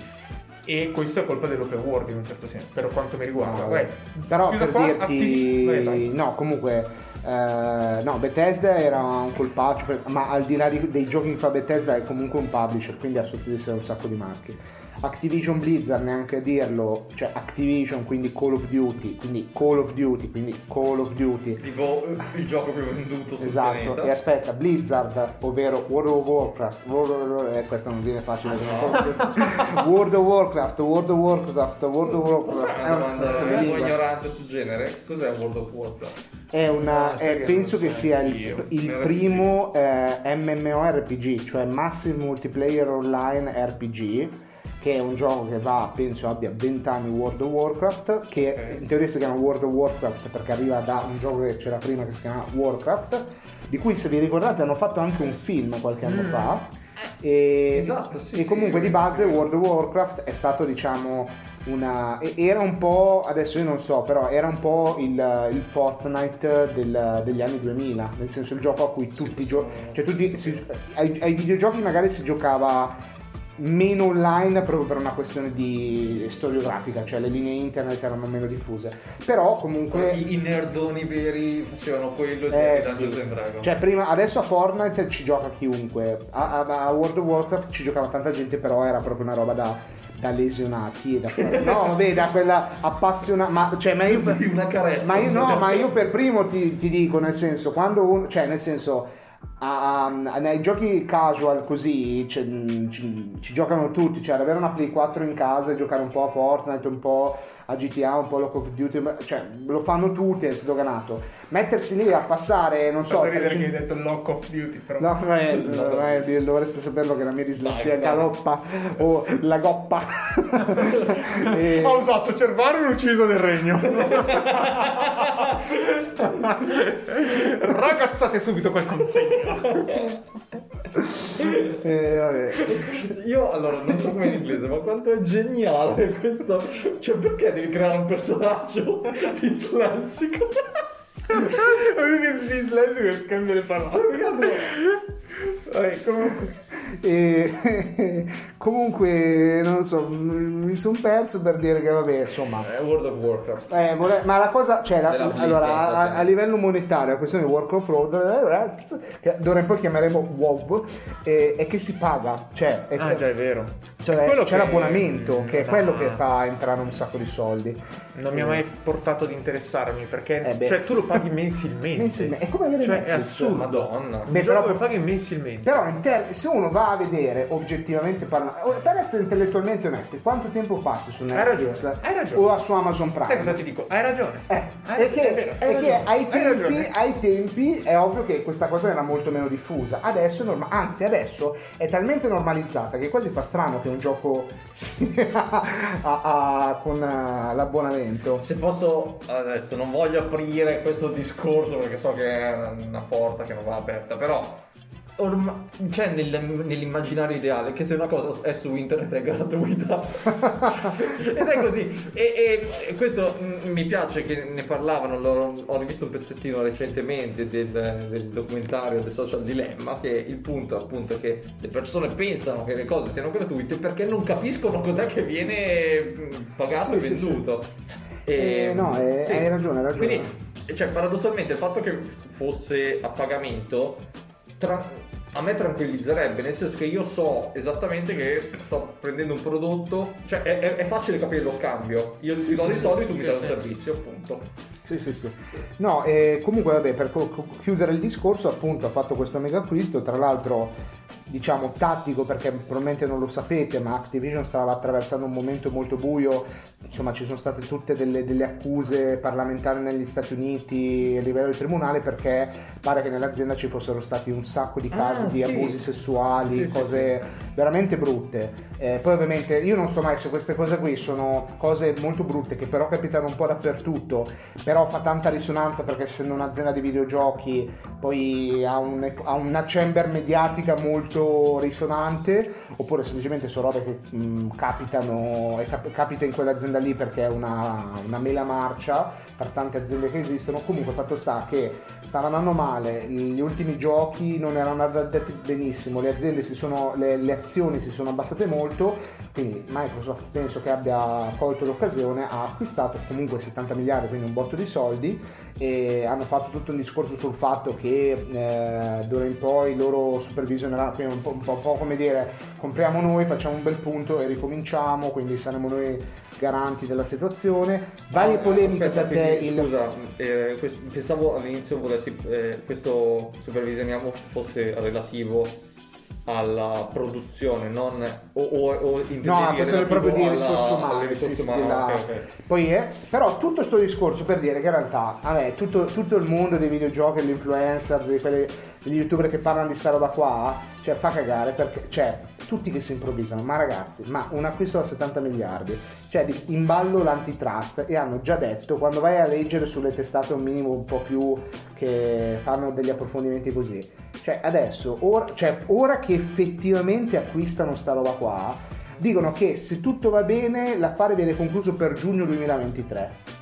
E questo è colpa dell'open world in un certo senso, per quanto mi riguarda. No, Vai. Però Chiusa per qua, dirti, Activision- vai, vai. no, comunque, eh, no, Bethesda era un colpaccio, ma al di là di- dei giochi che fa Bethesda è comunque un publisher, quindi ha sotto di sé un sacco di marchi. Activision Blizzard, neanche a dirlo, cioè Activision, quindi Call of Duty, quindi Call of Duty, quindi Call of Duty. Tipo il gioco più venduto sul Esatto, pianeta. e aspetta, Blizzard, ovvero World of Warcraft, World of, eh, questa non viene facile, Ah, World of Warcraft, World of Warcraft, World of Warcraft, fare una domanda è un po' ignorante sul genere? Cos'è World of Warcraft? È una, Ah, è- che penso che sia il, il primo eh, MMORPG, cioè Massive Multiplayer Online RPG, che è un gioco che va, penso abbia 20 anni World of Warcraft, che Ok. in teoria si chiama World of Warcraft perché arriva da un gioco che c'era prima che si chiama Warcraft, di cui se vi ricordate hanno fatto anche un film qualche anno Mm. fa. E, Esatto, sì, e sì, comunque di sì. base World of Warcraft è stato diciamo una e- era un po' adesso io non so però era un po' il, il Fortnite del- degli anni 2000 nel senso il gioco a cui tutti sì, gio- sì. cioè tutti si- ai, ai videogiochi magari si giocava meno online proprio per una questione di storiografica cioè le linee internet erano meno diffuse però comunque I, nerdoni veri facevano quello eh, di Dungeons sì. and Dragons. Cioè, prima, adesso a Fortnite ci gioca chiunque. A, a- a World of Warcraft ci giocava tanta gente, però era proprio una roba da, da lesionati. e Da, no, vabbè, da quella appassionata. Ma, cioè, ma io, Sì, una carezza. ma io, no, ma io per primo ti, ti dico, nel senso, quando uno, cioè, nel senso. A- a- nei giochi casual così cioè, ci, ci giocano tutti, cioè ad avere una Play 4 in casa e giocare un po' a Fortnite, un po' a GTA, un po' a Call of Duty, cioè lo fanno tutti, è sdoganato. Mettersi lì a passare, non so, Fa ridere che 300 hai detto Lock of Duty, però. No, ma è- ma è- dovreste saperlo che la mia dislessia dai. galoppa o la goppa. E- Ho usato cervare un ucciso del regno. Ragazzate subito quel consegno. e vabbè. Io allora non so come in inglese, ma quanto è geniale questo. Cioè, perché devi creare un personaggio dislessico? Avevi dislessico e scambio le parole. Vabbè, comunque. E- comunque, non so, mi sono perso per dire che vabbè, insomma. È World of Warcraft. Eh, vorrei- ma la cosa, cioè, la- allora, a, a livello monetario, la questione di Work of Road, eh, che d'ora in poi chiameremo WoW, eh, è che si paga, cioè, è, Ah, già, è vero. cioè, Quello c'è che- l'abbonamento, che è no. quello che fa entrare un sacco di soldi. Non mi ha mai portato ad interessarmi perché Eh cioè, tu lo paghi mensilmente. Mensilmente, è come avere Cioè, è Netflix. assurdo. Madonna. Beh, però- che paghi mensilmente. Però in ter- se uno va a vedere oggettivamente parlando, per essere intellettualmente onesti, quanto tempo passi su Hai Netflix ragione, hai ragione. o su Amazon Prime? Sai cosa ti dico? Hai ragione. Eh, Hai- perché, è vero, hai perché ragione, ai, hai tempi, ragione. ai tempi è ovvio che questa cosa era molto meno diffusa, adesso è norma- anzi adesso è talmente normalizzata che quasi fa strano che un gioco sia a- a- con eh, l'abbonamento. Se posso, adesso non voglio aprire questo discorso perché so che è una porta che non va aperta, però orma- c'è nel- nell'immaginario ideale che se una cosa è su internet è gratuita. Ed è così. E, e- e questo mm, mi piace che ne parlavano loro- ho rivisto un pezzettino recentemente del, del documentario The Social Dilemma che il punto appunto è che le persone pensano che le cose siano gratuite perché non capiscono cos'è che viene mm, pagato Sì, e sì, venduto. Eh, no, eh, hai ragione, hai ragione. quindi, cioè, paradossalmente, il fatto che fosse a pagamento tra- a me tranquillizzerebbe, nel senso che io so esattamente che sto prendendo un prodotto, cioè è, è- è facile capire lo scambio. Io ti do sì, dei sì, soldi, tu mi dai un servizio, appunto. Sì, sì, sì. No, e comunque vabbè, per co- chiudere il discorso, appunto, ha fatto questo mega acquisto, tra l'altro diciamo tattico perché probabilmente non lo sapete, ma Activision stava attraversando un momento molto buio, insomma ci sono state tutte delle, delle accuse parlamentari negli Stati Uniti a livello di tribunale perché pare che nell'azienda ci fossero stati un sacco di casi Ah, di sì. abusi sessuali, Sì, sì, cose veramente brutte. Eh, poi ovviamente io non so mai se queste cose qui sono cose molto brutte che però capitano un po' dappertutto, però fa tanta risonanza perché essendo un'azienda di videogiochi poi ha, un- ha una chamber mediatica molto risonante oppure semplicemente sono robe che mh, capitano e cap- capita in quell'azienda lì perché è una, una mela marcia per tante aziende che esistono. Comunque fatto sta che stava andando male gli ultimi giochi non erano andati benissimo le aziende si sono le, le azioni si sono abbassate molto quindi Microsoft penso che abbia colto l'occasione ha acquistato comunque 70 miliardi quindi un botto di soldi e hanno fatto tutto un discorso sul fatto che eh, d'ora in poi loro supervisioneranno quindi un po', un po', un po' come dire compriamo noi facciamo un bel punto e ricominciamo quindi saremo noi garanti della situazione. Varie Ah, polemiche aspetta, per te quindi, il Scusa, eh, pensavo all'inizio volessi, eh, questo supervisioniamo fosse relativo alla produzione, non o, o, o No, questo è proprio di risorse umane. risorse sì, umane, della- ok, ok. Poi è, però tutto sto discorso per dire che in realtà, a me, tutto, tutto il mondo dei videogiochi, degli influencer, di quelli, degli youtuber che parlano di sta roba qua, cioè fa cagare perché, cioè, tutti che si improvvisano, ma ragazzi, ma un acquisto da 70 miliardi, cioè in ballo l'antitrust e hanno già detto, quando vai a leggere sulle testate un minimo un po' più che fanno degli approfondimenti così, cioè adesso, ora, cioè, ora che effettivamente acquistano sta roba qua, dicono che se tutto va bene l'affare viene concluso per giugno 2023.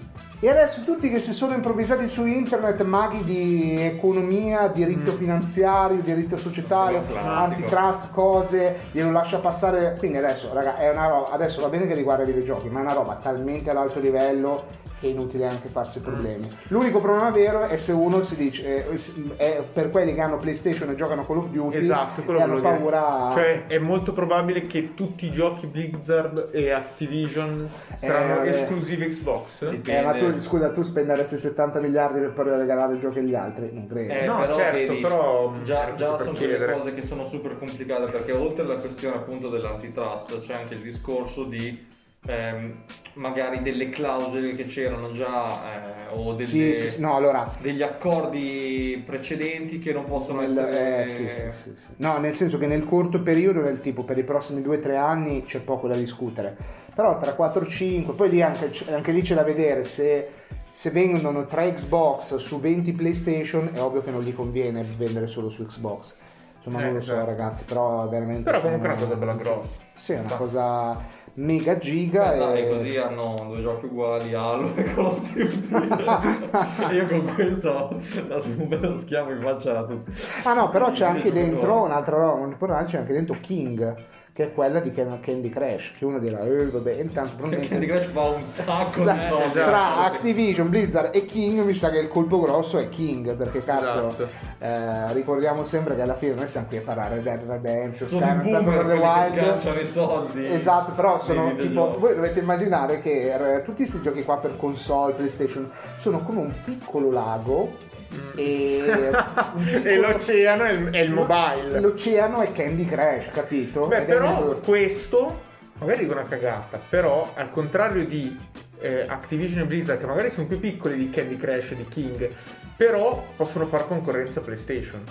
E adesso tutti che si sono improvvisati su internet, maghi di economia, diritto Mm. finanziario, diritto societario, antitrust, cose, glielo lascia passare. Quindi adesso, raga, è una roba, adesso va bene che riguarda i videogiochi, ma è una roba talmente ad alto livello è inutile anche farsi problemi. L'unico problema vero è se uno si dice, eh, è per quelli che hanno PlayStation e giocano Call of Duty Esatto, quello e hanno volevo dire. paura. Cioè, è molto probabile che tutti i giochi Blizzard e Activision saranno Eh, esclusivi Xbox. Eh, ma tu, scusa, tu spenderesti 70 miliardi per poi regalare i giochi agli altri? Non credo. Eh, No, però, certo, vedi, però, già, era già per sono delle chiedere. cose che sono super complicate perché oltre alla questione appunto dell'antitrust c'è anche il discorso di ehm, magari delle clausole che c'erano già eh, o delle- Sì, sì, sì, no, allora, degli accordi precedenti che non possono nel, essere eh, sì. No, nel senso che nel corto periodo, nel tipo per i prossimi 2-3 anni c'è poco da discutere. Però tra 4-5, poi lì anche, anche lì c'è da vedere se, se vendono 3 Xbox su 20 PlayStation, è ovvio che non gli conviene vendere solo su Xbox. Insomma, Eh, non lo so, certo. ragazzi, però veramente. Però comunque è una cosa bella grossa. Sì, è una Sta. cosa mega giga. Eh, dai, e... così hanno due giochi uguali Halo e Call of Duty. Io con questo ho dato un bello schiamo in faccia a tutti. Ah no, però c'è anche dentro un'altra roba importante, c'è anche dentro King, che è quella di Can- Candy Crush, che uno dirà, eh vabbè, intanto Candy. Crush fa un sacco Sa- di soldi tra esatto. Activision, Blizzard e King mi sa che il colpo grosso è King perché cazzo Esatto. eh, ricordiamo sempre che alla fine noi siamo qui a parlare di Red Redemption Skyrim, Breath of the Wild sganciano i soldi Esatto, però sono tipo, voi dovete immaginare che eh, tutti questi giochi qua per console, PlayStation, sono come un piccolo lago e, e l'oceano è il, è il mobile. L'oceano è Candy Crush, capito? Beh, Ed però questo magari dico una cagata, però al contrario di eh, Activision e Blizzard, che magari sono più piccoli di Candy Crush e di King, però possono fare concorrenza a PlayStation.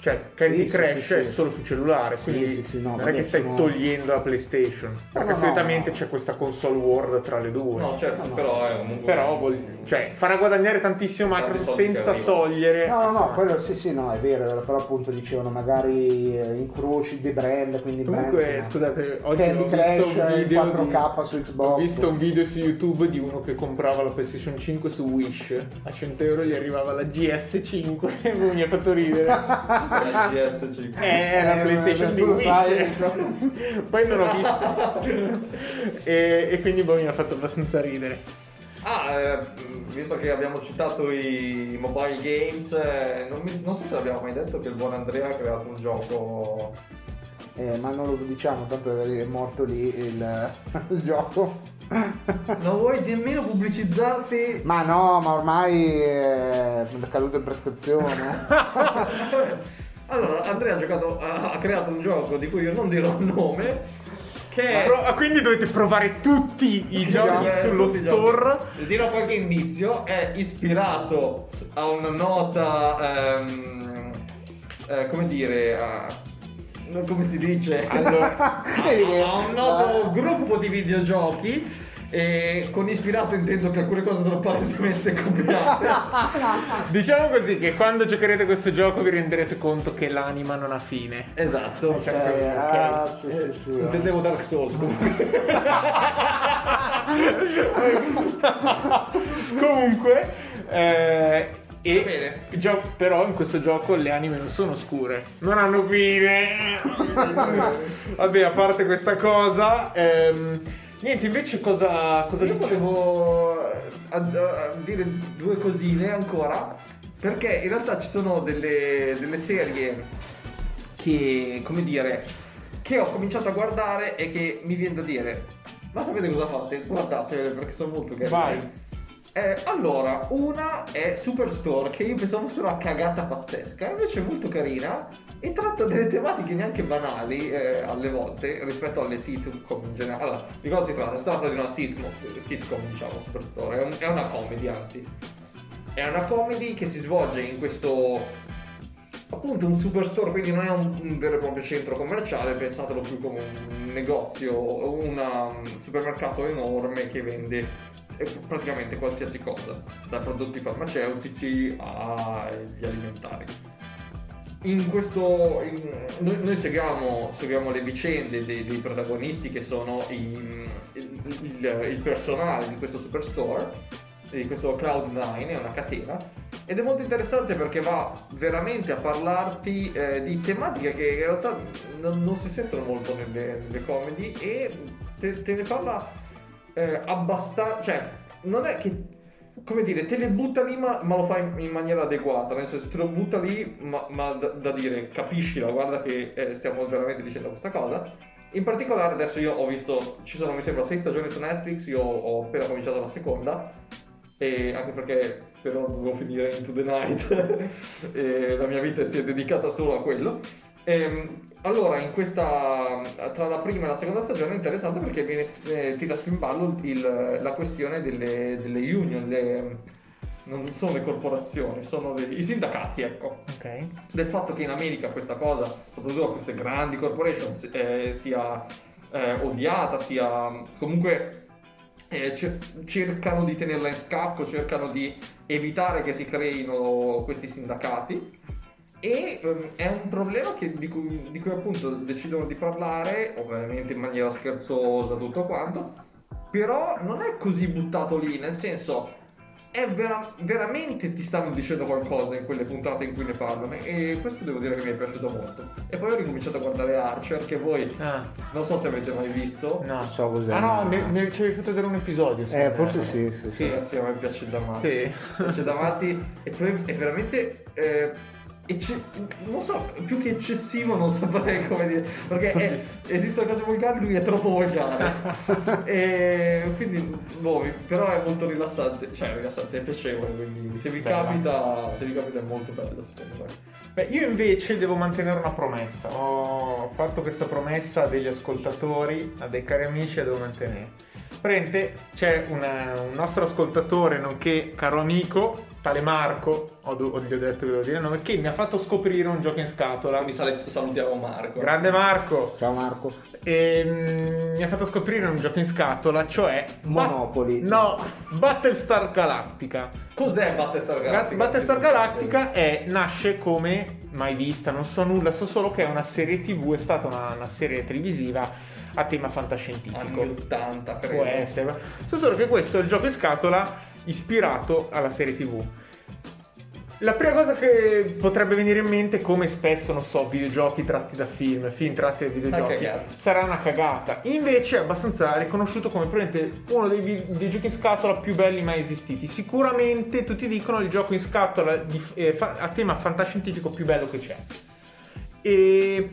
Cioè, Candy Sì, sì, Crush sì, è sì. solo su cellulare, quindi sì, sì, no, non è che stai sono- togliendo la PlayStation. perché no, solitamente no. c'è questa console war tra le due. no certo No, no. però è comunque Però vuol- cioè, farà guadagnare tantissimo Tanti Microsoft senza togliere. No, no, no, quello sì, sì, no, è vero, però appunto dicevano magari eh, incroci di brand, quindi Comunque, brand, scusate, oggi Candy ho visto Crush un in video 4K su Xbox. Ho visto un video su YouTube di uno che comprava la PlayStation 5 su Wish. A 100 euro gli arrivava la GS5 e mi ha fatto ridere. la GS5 È la Eh, PlayStation di Poi non ho visto. e, e quindi boh, mi ha fatto abbastanza ridere. Ah, eh, visto che abbiamo citato i mobile games, eh, non, mi- non so se l'abbiamo mai detto che il buon Andrea ha creato un gioco. Eh, ma non lo diciamo, tanto è morto lì il, il gioco. Non vuoi nemmeno pubblicizzarti? Ma no, ma ormai è caduto in prescrizione. allora, Andrea ha, giocato, ha, creato un gioco di cui io non dirò il nome. Che è. Pro- ah, quindi dovete provare tutti i giochi Eh, sullo store. giochi. Dirò qualche indizio, è ispirato a una nota, ehm, eh, come dire, a, non come si dice, a, a un noto gruppo di videogiochi. E con ispirato intendo che alcune cose sono palesemente copiate. Diciamo così che quando giocherete questo gioco vi renderete conto che l'anima non ha fine. esatto. Eh, ah, sì, sì, sì. Intendevo Dark Souls comunque. Comunque, eh, e gio- però in questo gioco le anime non sono scure, non hanno fine. Vabbè, a parte questa cosa, ehm, niente, invece cosa, cosa Io dicevo? volevo eh, ad- a- dire due cosine ancora, perché in realtà ci sono delle, delle serie che, come dire, che ho cominciato a guardare e che mi viene da dire, ma sapete cosa fate? Guardatele perché sono molto carine. Vai. Eh, allora, una è Superstore, che io pensavo fosse una cagata pazzesca, invece è molto carina e tratta delle tematiche neanche banali eh, alle volte rispetto alle sitcom in generale. Allora, di cosa si tratta? Si tratta di una sitcom, sitcom diciamo, Superstore, è, un- è una comedy anzi. È una comedy che si svolge in questo appunto un superstore, quindi non è un, un vero e proprio centro commerciale, pensatelo più come un negozio, un supermercato enorme che vende eh, praticamente qualsiasi cosa, da prodotti farmaceutici agli alimentari. In questo in- noi, noi seguiamo, seguiamo le vicende dei, dei protagonisti che sono i- il, il- il personale di questo superstore di questo Cloud9 è una catena ed è molto interessante perché va veramente a parlarti eh, di tematiche che in realtà non, non si sentono molto nelle, nelle comedy e te, te ne parla abbastanza cioè non è che come dire te le butta lì ma, ma lo fa in, in maniera adeguata nel senso te lo butta lì ma, ma da, da dire capiscila guarda che eh, stiamo veramente dicendo questa cosa in particolare adesso io ho visto ci sono mi sembra sei stagioni su Netflix io ho appena cominciato la seconda e anche perché però dovevo finire Into the Night e la mia vita si è dedicata solo a quello. Ehm, allora, in questa, tra la prima e la seconda stagione è interessante perché viene eh, tirato in ballo il- la questione delle, delle union, le- non sono le corporazioni, sono le- i sindacati, ecco Ok. del fatto che in America questa cosa, soprattutto queste grandi corporation, eh, sia eh, odiata, sia comunque eh, cer- cercano di tenerla in scacco, cercano di evitare che si creino questi sindacati. E ehm, è un problema che- di, cui, di cui appunto decidono di parlare, ovviamente in maniera scherzosa, tutto quanto, però non è così buttato lì, nel senso è vera- veramente ti stanno dicendo qualcosa in quelle puntate in cui ne parlano e questo devo dire che mi è piaciuto molto. E poi ho ricominciato a guardare Archer che voi Ah, non so se avete mai visto. no. Non so cos'è. Ah no, ma- ne, ne ci avevi fatto vedere un episodio. Eh, forse sì, sì, sì. Ragazzi, a me piace da matti. Sì. Piace da matti e poi è veramente eh, ecce- non so, più che eccessivo non saprei come dire, perché è- esistono cose volgari, lui è troppo volgare. e quindi boh, però è molto rilassante, cioè rilassante, è piacevole, quindi se vi capita, se vi capita è molto bello secondo me. Beh, io invece devo mantenere una promessa. Ho fatto questa promessa a degli ascoltatori, a dei cari amici, e devo mantenere. Prende, c'è una- un nostro ascoltatore, nonché caro amico, tale Marco, ho, do- gli ho detto che devo dire il nome, che mi ha fatto scoprire un gioco in scatola. Quindi sale- salutiamo Marco. Grande Marco! Ciao Marco. E, mm, mi ha fatto scoprire un gioco in scatola, cioè Monopoly. no, Battlestar Galactica. Cos'è Battlestar Ga- Galactica? Battlestar Galactica è, nasce come mai vista, non so nulla, so solo che è una serie tv, è stata una, una serie televisiva a tema fantascientifico. Anni 80, credo. Può essere. So solo che questo è il gioco in scatola ispirato alla serie tv. La prima cosa che potrebbe venire in mente, come spesso, non so, videogiochi tratti da film, film tratti da videogiochi, sarà una cagata. Invece è abbastanza riconosciuto come probabilmente uno dei vi- videogiochi in scatola più belli mai esistiti. Sicuramente tutti dicono il gioco in scatola di- eh, a tema fantascientifico più bello che c'è. E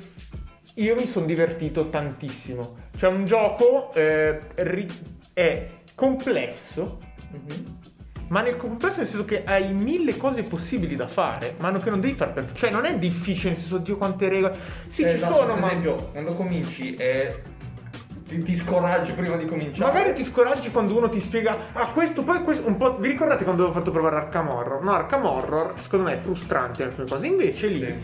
io mi sono divertito tantissimo. Cioè un gioco eh, ri- è complesso, ma nel complesso nel senso che hai mille cose possibili da fare, ma che non devi fare per... Cioè non è difficile nel senso, Dio quante regole... Sì, Eh, ci no, sono, per ma... esempio, quando cominci e ti, ti scoraggi prima di cominciare. Magari ti scoraggi quando uno ti spiega Ah questo poi questo un po'. Vi ricordate quando avevo fatto provare Arkham Horror? No, Arkham Horror secondo me è frustrante in alcune cose Invece lì.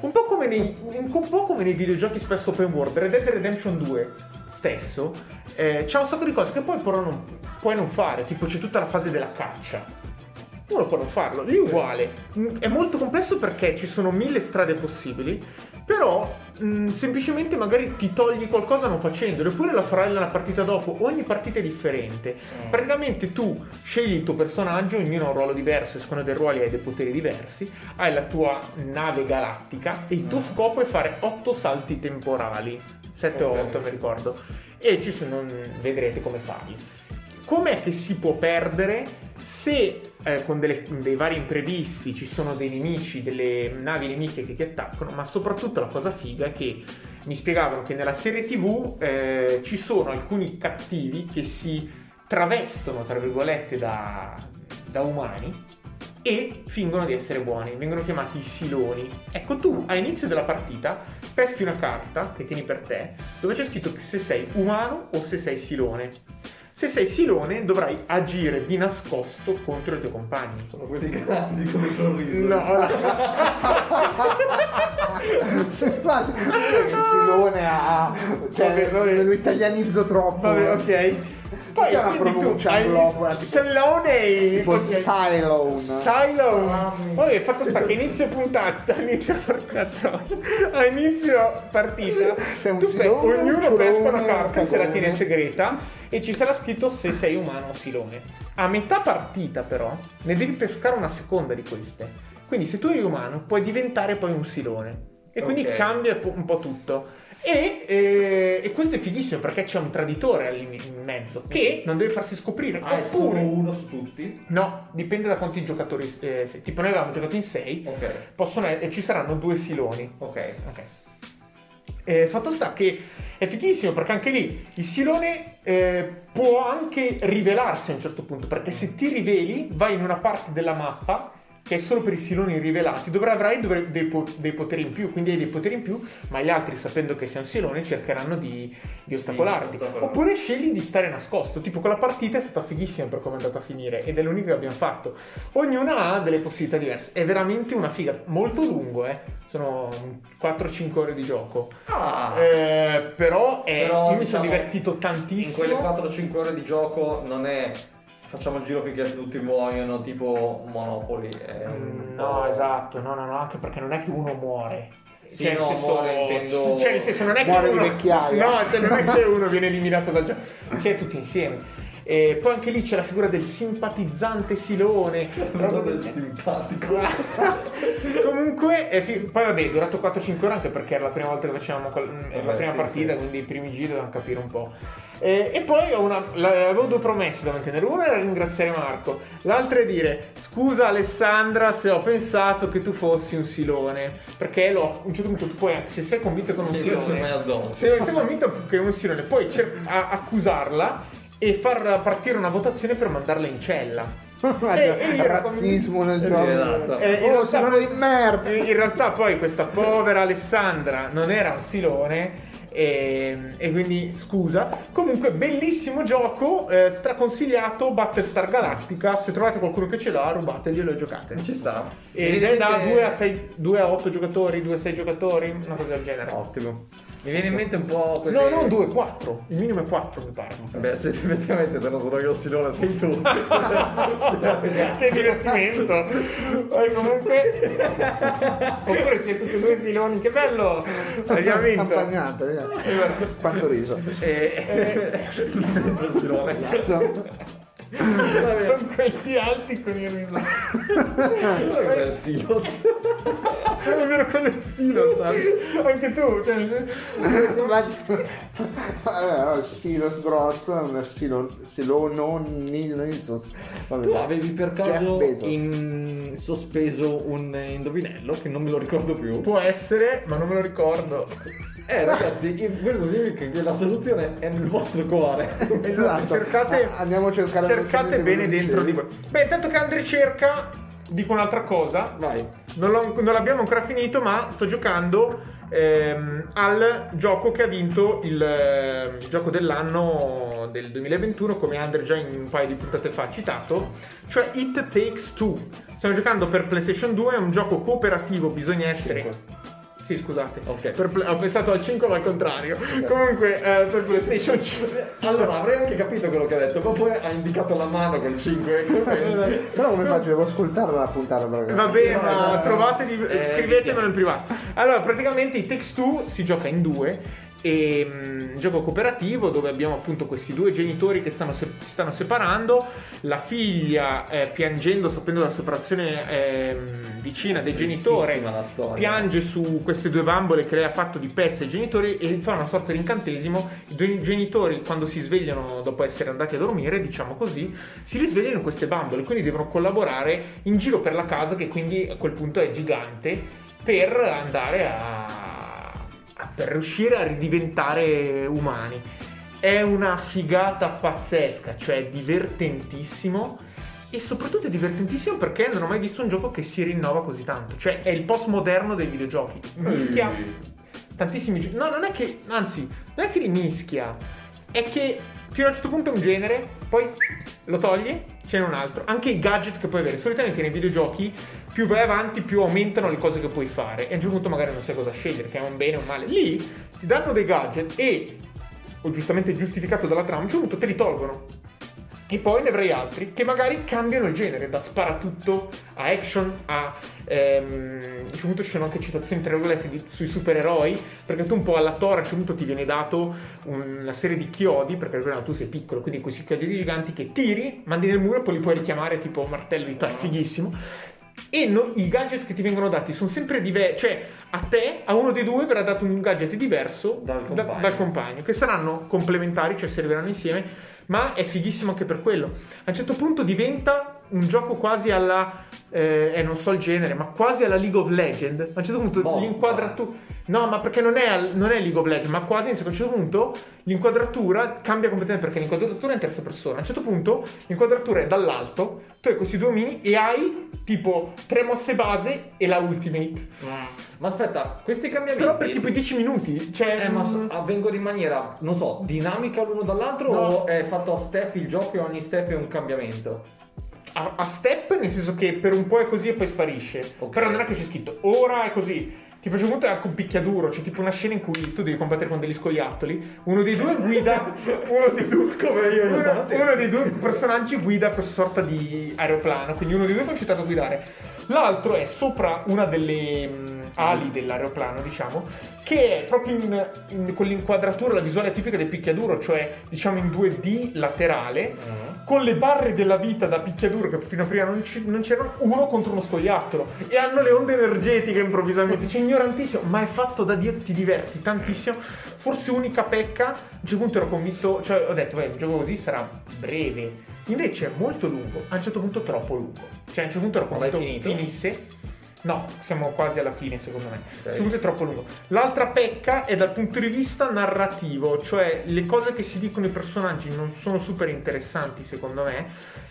Un po' come nei, un po' come nei videogiochi spesso open world Red Dead Redemption 2 stesso eh, C'ha un sacco di cose che poi però non, puoi non fare Tipo c'è tutta la fase della caccia uno può non farlo, lì è uguale. Mm, È molto complesso perché ci sono mille strade possibili, però mm, semplicemente magari ti togli qualcosa non facendolo, eppure la farai nella partita dopo. Ogni partita è differente. Mm. Praticamente tu scegli il tuo personaggio, ognuno ha un ruolo diverso, a seconda dei ruoli hai dei poteri diversi, hai la tua nave galattica e il tuo scopo è fare 8 salti temporali, 7 o Ok. 8 mi ricordo, e ci sono, vedrete come farli. Com'è che si può perdere se eh, con delle- dei vari imprevisti ci sono dei nemici, delle navi nemiche che ti attaccano? Ma soprattutto la cosa figa è che mi spiegavano che nella serie TV eh, ci sono alcuni cattivi che si travestono, tra virgolette, da, da umani e fingono di essere buoni, vengono chiamati i siloni. Ecco, tu all'inizio della partita peschi una carta che tieni per te, dove c'è scritto se sei umano o se sei silone. Se sei silone dovrai agire di nascosto contro i tuoi compagni. Sono quelli grandi come il sorriso. No, Sì, infatti, il Silone ha. Cioè, Vabbè, vabbè. lo italianizzo troppo. Vabbè, ok. Poi C'è una pronuncia hai anglofola, inizi- tipo- ok. Cylone. Cylon poi è fatto sta che inizio puntata a inizio partita a inizio partita C'è un tu pe- silone, un ognuno pesca una un carta se la tiene segreta e ci sarà scritto se sei umano o silone. A metà partita però ne devi pescare una seconda di queste. Quindi se tu eri umano puoi diventare poi un silone. E quindi Ok. cambia un po' tutto e, eh, e questo è fighissimo perché c'è un traditore in mezzo che non deve farsi scoprire Ah, è solo oppure uno su tutti? No, dipende da quanti giocatori. eh, se- tipo, noi avevamo giocato in 6. Ok. Possono, e ci saranno due siloni. Ok. Ok. Eh, fatto sta che è fighissimo perché anche lì il silone eh, può anche rivelarsi a un certo punto. Perché se ti riveli, vai in una parte della mappa che è solo per i siloni rivelati, dove avrai dovre- dei, dei poteri in più, quindi hai dei poteri in più, ma gli altri, sapendo che sei un silone, cercheranno di, di ostacolarti. Sì. Oppure scegli di stare nascosto. Tipo, quella partita è stata fighissima per come è andata a finire ed è l'unica che abbiamo fatto. Ognuna ha delle possibilità diverse. È veramente una figa. Molto lungo, eh. Sono 4-5 ore di gioco. Ah! Eh, però, è- Però, io mi sono diciamo, divertito in tantissimo. quelle 4-5 ore di gioco non è facciamo il giro finché tutti muoiono tipo Monopoli. Mm, No, esatto, no, no, no, anche perché non è che uno muore. Sì, Cioè, nel no, senso, muore, intendo- cioè, nel senso, non è Muore che di uno... No, cioè, non è che uno viene eliminato dal gioco, che è tutti insieme. E poi anche lì c'è la figura del simpatizzante Silone. Cosa del simpatico. Comunque, fi- poi vabbè, è durato 4-5 ore anche perché era la prima volta che facevamo quel- mm, era la Vabbè, prima sì, partita, sì. quindi i primi giri dovevamo capire un po'. Eh, e poi ho una, la- avevo due promesse da mantenere. Una era ringraziare Marco, l'altra è dire scusa Alessandra se ho pensato che tu fossi un silone. Perché lo, a un certo punto tu puoi, se sei convinto che non Sì, silone, se sei convinto che è un silone, puoi cer- a- accusarla e far partire una votazione per mandarla in cella. E- e io ero razzismo nel gioco. esatto. Eh, in oh, realtà Silone di merda. In realtà poi questa povera Alessandra non era un silone e, e quindi scusa. Comunque bellissimo gioco, eh, straconsigliato, Battlestar Galactica, se trovate qualcuno che ce l'ha rubateglielo e giocate. Ci sta. Ed è da 2 a, 6, 2 a 8 giocatori, 2 a 6 giocatori, una cosa del genere. Ottimo. Mi viene in mente un po' così. No, non 2, 4. Il minimo è 4 mi pare. Beh, se effettivamente se non sono io Silone sei tu. che divertimento poi comunque oppure siete tutti e due siloni che bello abbiamo vinto Scampagnata, via. Quanto riso. Eh, Silone. No. Sono quelli alti con il riso. Cos'è il silos? È vero quello è il silo, sai? Anche tu, cioè, Ma... Vabbè, no, silos grosso è un silo, silo non. Vabbè, Tu avevi per caso in sospeso un indovinello che non me lo ricordo più. può essere, ma non me lo ricordo. Eh ragazzi, in- questo significa che la soluzione è nel vostro cuore. Esatto. cercate, Ah, andiamo a cercare cercate bene dentro di voi. Beh, intanto che Andre cerca, dico un'altra cosa. Vai. Non, l'ho- non l'abbiamo ancora finito, ma sto giocando ehm, al gioco che ha vinto il eh, gioco dell'anno del 2021, come Andre già in un paio di puntate fa ha citato, cioè It Takes Two. Stiamo giocando per PlayStation 2, è un gioco cooperativo, bisogna essere... Cinque. Sì, scusate. Ok. Per pla- ho pensato al 5 ma al contrario. Comunque, eh, per PlayStation 5. Allora, avrei anche capito quello che ha detto, ma poi ha indicato la mano col 5. Però come faccio? Devo ascoltare la puntata perché... Vabbè, No, ma no, trovatevi, eh, scrivetemelo in privato. Allora, praticamente i Takes Two si gioca in due. E mm, gioco cooperativo dove abbiamo appunto questi due genitori che stanno se- si stanno separando. La figlia eh, piangendo, sapendo della separazione ehm, vicina del genitore, la piange su queste due bambole che lei ha fatto di pezzi ai genitori e fa una sorta di incantesimo. I due genitori, quando si svegliano dopo essere andati a dormire, diciamo così, si risvegliano queste bambole, quindi devono collaborare in giro per la casa, che quindi a quel punto è gigante, per andare a. per riuscire a ridiventare umani. È una figata pazzesca, cioè divertentissimo. E soprattutto è divertentissimo perché non ho mai visto un gioco che si rinnova così tanto. Cioè, è il postmoderno dei videogiochi. Mischia tantissimi giochi. No, non è che. Anzi, non è che li mischia. È che fino a un certo punto è un genere, poi lo togli, ce n'è un altro. Anche i gadget che puoi avere. Solitamente nei videogiochi, più vai avanti, più aumentano le cose che puoi fare. E a un certo punto magari non sai cosa scegliere, che è un bene o un male. Lì ti danno dei gadget e, o giustamente giustificato dalla trama, a un certo punto te li tolgono. E poi ne avrai altri che magari cambiano il genere, da sparatutto a action a. Ehm, a un punto ci sono anche citazioni tra virgolette di- sui supereroi, perché tu un po' alla Tora a un certo punto ti viene dato una serie di chiodi, perché ricordiamo tu sei piccolo, quindi questi chiodi di giganti che tiri, mandi nel muro e poi li puoi richiamare tipo martello di Thor, fighissimo. E no- i gadget che ti vengono dati sono sempre diversi, cioè a te, a uno dei due verrà dato un gadget diverso Dal da- compagno. dal compagno, che saranno complementari, cioè serviranno insieme, ma è fighissimo anche per quello. A un certo punto diventa un gioco quasi alla, eh, eh, non so il genere, ma quasi alla League of Legends. A un certo punto Bomba. l'inquadratura... No, ma perché non è, al- non è League of Legends, ma quasi a un certo punto l'inquadratura cambia completamente perché l'inquadratura è in terza persona. A un certo punto l'inquadratura è dall'alto, tu hai questi due omini e hai tipo tre mosse base e la ultimate. Ma aspetta, questi cambiamenti. Però per tipo 10 minuti, cioè... Eh, ma so- mm, avvengono in maniera, non so, dinamica l'uno dall'altro No. o è fatto a step il gioco e ogni step è un cambiamento? A, a step, nel senso che per un po' è così e poi sparisce. Ok. Però non è che c'è scritto ora è così. Tipo, c'è un punto un picchiaduro, c'è tipo una scena in cui tu devi combattere con degli scoiattoli. Uno dei due guida. uno dei due. Come io uno, uno dei due personaggi guida questa sorta di aeroplano. Quindi uno dei due è concitato a guidare. L'altro è sopra una delle mh, ali dell'aeroplano, diciamo, che è proprio in, in quell'inquadratura, la visuale tipica del picchiaduro, cioè diciamo in 2D laterale con le barre della vita da picchiaduro che fino a prima non, ci- non c'erano uno contro uno scoiattolo. E hanno le onde energetiche improvvisamente. Cioè ignorantissimo ma è fatto da Dio ti diverti tantissimo. Forse unica pecca a un certo punto ero convinto cioè ho detto beh un gioco così sarà breve. Invece è molto lungo a un certo punto troppo lungo. Cioè a un certo punto ero convinto finisse No, siamo quasi alla fine secondo me. Ok. A un certo punto è troppo lungo. L'altra pecca è dal punto di vista narrativo, cioè le cose che si dicono i personaggi non sono super interessanti secondo me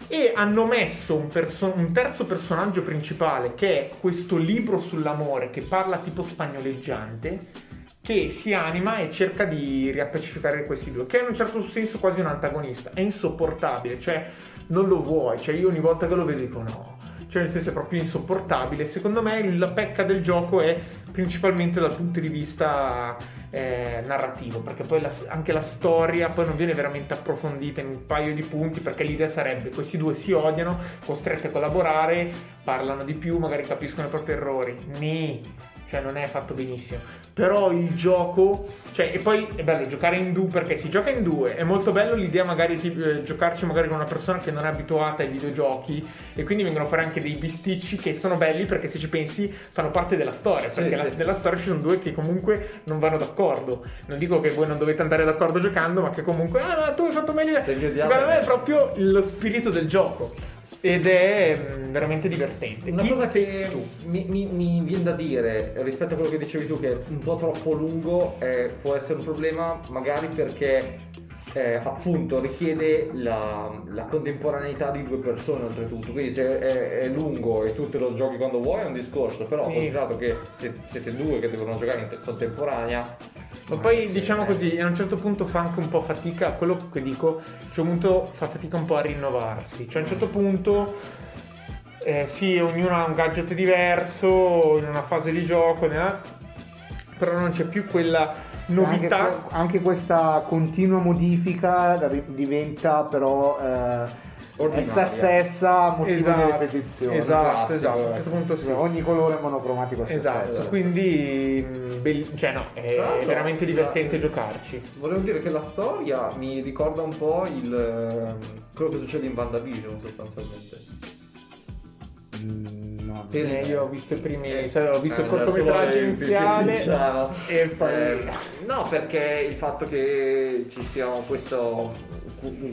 e hanno messo un, perso- un terzo personaggio principale che è questo libro sull'amore che parla tipo spagnoleggiante che si anima e cerca di riappacificare questi due, che è in un certo senso quasi un antagonista, è insopportabile, cioè non lo vuoi, cioè io ogni volta che lo vedo dico no, cioè nel senso è proprio insopportabile. Secondo me la pecca del gioco è principalmente dal punto di vista eh, narrativo, perché poi la- anche la storia poi non viene veramente approfondita in un paio di punti, perché l'idea sarebbe questi due si odiano, costretti a collaborare, parlano di più, magari capiscono i propri errori. Ni. cioè non è fatto benissimo. Però il gioco, cioè, e poi è bello giocare in due perché si gioca in due. È molto bello l'idea magari di eh, giocarci magari con una persona che non è abituata ai videogiochi e quindi vengono fuori anche dei bisticci che sono belli perché se ci pensi fanno parte della storia. Sì, Perché la- sì. nella storia ci sono due che comunque non vanno d'accordo. Non dico che voi non dovete andare d'accordo giocando, ma che comunque, ah, ma tu hai fatto meglio. Secondo me è proprio lo spirito del gioco. Ed è mm, veramente divertente. Una It cosa che mi, mi- mi viene da dire rispetto a quello che dicevi tu, che è un po' troppo lungo, eh, può essere un problema magari perché eh, appunto richiede la, la contemporaneità di due persone oltretutto. Quindi se è, è lungo e tu te lo giochi quando vuoi è un discorso, però Sì. considerato che se- siete due che devono giocare in te- contemporanea. Ma poi diciamo così, a un certo punto fa anche un po' fatica, quello che dico, a un certo punto fa fatica un po' a rinnovarsi. Cioè a un certo punto, eh, sì, ognuno ha un gadget diverso, in una fase di gioco, nella- però non c'è più quella novità. Anche, anche questa continua modifica diventa però eh. Essa stessa motivo di Esatto, ripetizione. esatto, esatto, a un certo punto sì. Ogni colore è monocromatico Esatto, stesso. quindi mh, bell- cioè no, è l'altro, veramente divertente la- giocarci. Volevo dire che la storia mi ricorda un po' il, ehm, quello che succede in WandaVision sostanzialmente. Mm, no, Per- Eh, io ho visto i primi, Eh, sai, ho visto il eh, cortometraggio il- iniziale diciamo. e poi Eh, no, perché il fatto che ci sia questo,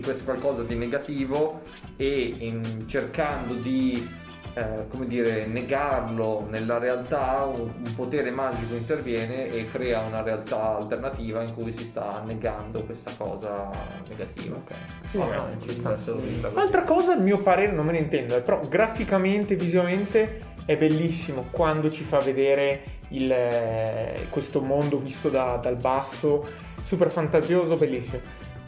questo qualcosa di negativo e in- cercando di eh, come dire, negarlo nella realtà, un, un potere magico interviene e crea una realtà alternativa in cui si sta negando questa cosa negativa. Sì, Vabbè, no, ci sta. Altra cosa, a mio parere, non me ne intendo, eh, però graficamente, visivamente è bellissimo quando ci fa vedere il, eh, questo mondo visto da- dal basso, super fantasioso, bellissimo.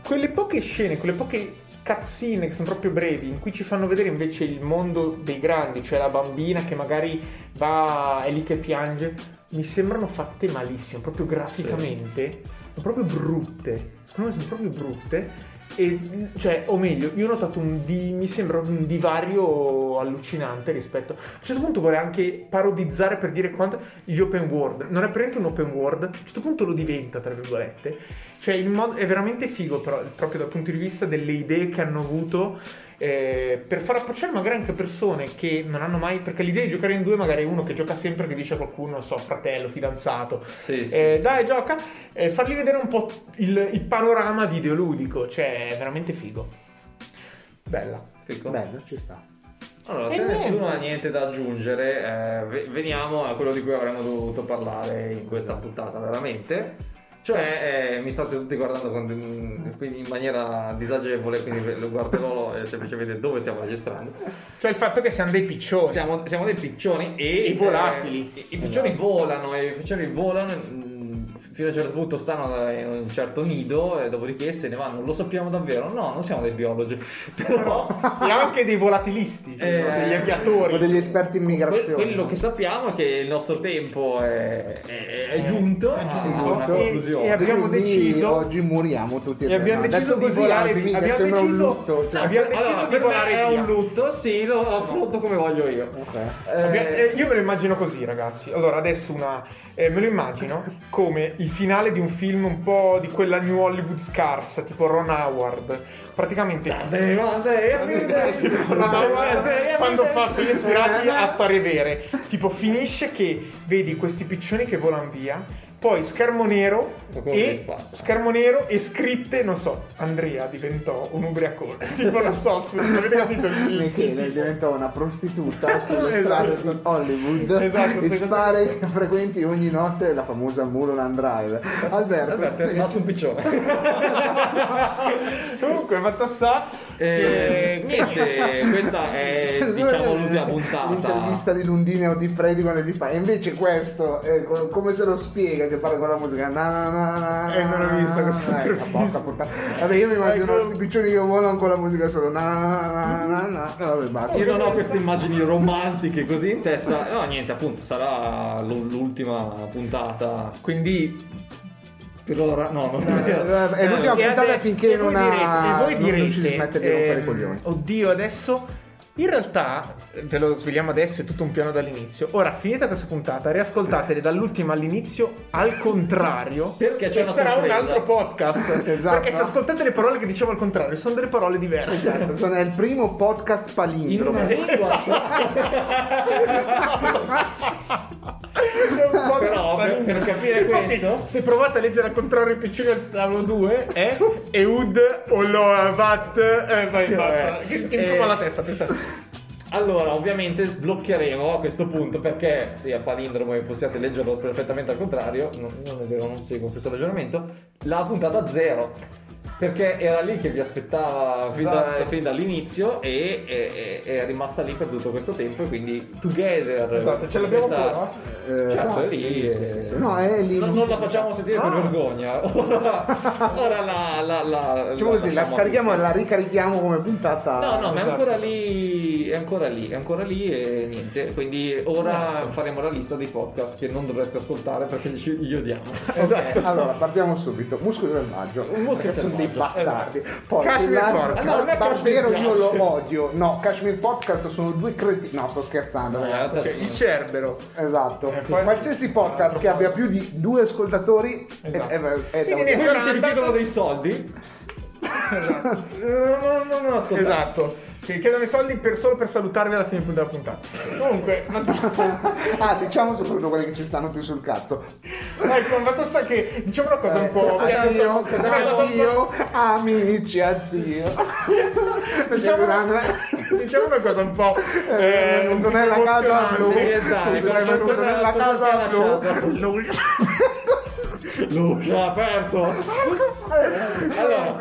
Quelle poche scene, quelle poche cazzine che sono proprio brevi, in cui ci fanno vedere invece il mondo dei grandi, cioè la bambina che magari va, è lì che piange, mi sembrano fatte malissimo, proprio graficamente, sono proprio brutte, secondo me sono proprio brutte. E, cioè, o meglio, io ho notato un di- mi sembra un divario allucinante rispetto. A un certo punto vuole anche parodizzare per dire quanto gli open world. Non è praticamente un open world, a un certo punto lo diventa, tra virgolette. Cioè, il modo, è veramente figo, però, proprio dal punto di vista delle idee che hanno avuto. eh, per far approcciare magari anche persone che non hanno mai. Perché l'idea di giocare in due, magari è uno che gioca sempre che dice a qualcuno, non so, fratello, fidanzato, Sì, sì. eh, dai, gioca, eh, fargli vedere un po' il, il panorama videoludico, cioè è veramente figo. Bella. Fico. Bello, ci sta. Allora, E se niente. nessuno ha niente da aggiungere, eh, ve- veniamo a quello di cui avremmo dovuto parlare in questa puntata, veramente. Cioè, eh, mi state tutti guardando con- quindi in maniera disagevole, quindi lo guarderò e semplicemente dove stiamo registrando. Cioè il fatto che siamo dei piccioni. Siamo, siamo dei piccioni e I volatili. eh, i, piccioni volano e i piccioni volano fino a un certo punto stanno in un certo nido e dopodiché se ne vanno. Lo sappiamo davvero? No, non siamo dei biologi, però e anche dei volatilisti, Eh, degli O aviatori. degli esperti in Que- migrazione. quello che sappiamo è che il nostro tempo è, è- è giunto, È giunto. una E- conclusione. e abbiamo Quindi deciso- oggi moriamo tutti e abbiamo No, deciso di volare via. Abbiamo sembra un deciso- lutto, cioè. abbiamo deciso allora, di per me volare è via. un lutto, sì, lo affronto come voglio io. Ok. Eh, eh, io me lo immagino così, ragazzi. Allora, adesso una. Eh, me lo immagino come il finale di un film un po' di quella New Hollywood scarsa, tipo Ron Howard. Praticamente. Quando fa film ispirati a storie vere. Tipo, finisce che vedi questi piccioni che volano via. Poi schermo nero e schermo nero e scritte, non so, Andrea diventò un ubriacone. tipo, non so, avete capito? il- Michele diventò una prostituta sulle Esatto. strade di Hollywood Esatto, e spara che frequenti ogni notte la famosa Mulholland Drive. Alberto, Alberto, è rimasto un piccione. Comunque, fatta sta. Eh, niente, questa è diciamo l'ultima puntata. L'intervista di Lundini o di Freddy quando gli fa. E invece questo, eh, co- come se lo spiega che parla con la musica? Na, na, na, na, Eh, non l'ho vista questa eh, porca. Vabbè, io mi immagino Ecco. questi piccioni che volano con la musica solo. Na, na, na, na. Eh, Vabbè, basta. Io non ho queste immagini romantiche così in testa. No, niente, appunto, sarà l'ultima puntata. Quindi Per ora, no, non Eh, è l'ultima E puntata finché non ha- direte, e voi non- non direte, ci smette di rompere i ehm, coglioni. Oddio, adesso In realtà, ve lo svegliamo adesso, è tutto un piano dall'inizio. Ora, finita questa puntata, riascoltatele dall'ultimo all'inizio al contrario. Perché c'è una sarà un sorpresa. altro podcast. Esatto. Perché se ascoltate le parole che dicevo al contrario, sono delle parole diverse. Esatto, sono il primo podcast In palindromo. una lingua È un po' Però, per- per capire Infatti, questo- Se provate a leggere al contrario il piccino del tavolo 2 è Eud Oloavat. Eh, vai, basta. Che, che mi Eh, fa la testa, pensate. Allora, ovviamente sbloccheremo a questo punto perché sì, a palindromo possiate leggerlo perfettamente al contrario, no- non è vero, non seguo questo ragionamento, la puntata zero. Perché era lì che vi aspettava fin, da- Esatto. fin dall'inizio e, e- e è rimasta lì per tutto questo tempo e quindi together. Esatto, ce l'abbiamo questa- ancora? Eh, Certo, no, è lì. sì, sì, sì. No, è lì. Non, non la facciamo sentire per Ah. vergogna. Ora, ora la, la, la, Diciamo così, la scarichiamo e la ricarichiamo come puntata. No, no, ma è Esatto. ancora lì, è ancora lì, è ancora lì e niente. Quindi ora faremo la lista dei podcast che non dovreste ascoltare perché ci- gli odiamo. Esatto. Allora, partiamo subito. Muscoli del maggio. Un muschio Perché sono selvaggio, bastardi. Poi Cashmere la- Podcast. no, A me Barbero Cashmere io lo odio. No, Kashmir Podcast sono due cretini. No, sto scherzando. No, ragazzi. Cioè, il cerbero. Esatto. Eh, poi- Qualsiasi podcast che abbia più di due ascoltatori è- Esatto. è, è, è da Quindi. Quelli che vi andate- chiedono dei soldi. Esatto. Non, non, non ascoltate. Esatto. Che chiedono i soldi per- solo per salutarvi alla fine della puntata. Comunque, ah, diciamo soprattutto quelli che ci stanno più sul cazzo. ecco, ma sta che diciamo una cosa un po'. Eh, addio, po'- addio, amici, addio. Diciamo una, diciamo una cosa un po'. Eh, non è la casa blu. Sì, esatto. Cosa- venuto cosa- nella cosa casa blu. Lucia, aperto. Allora,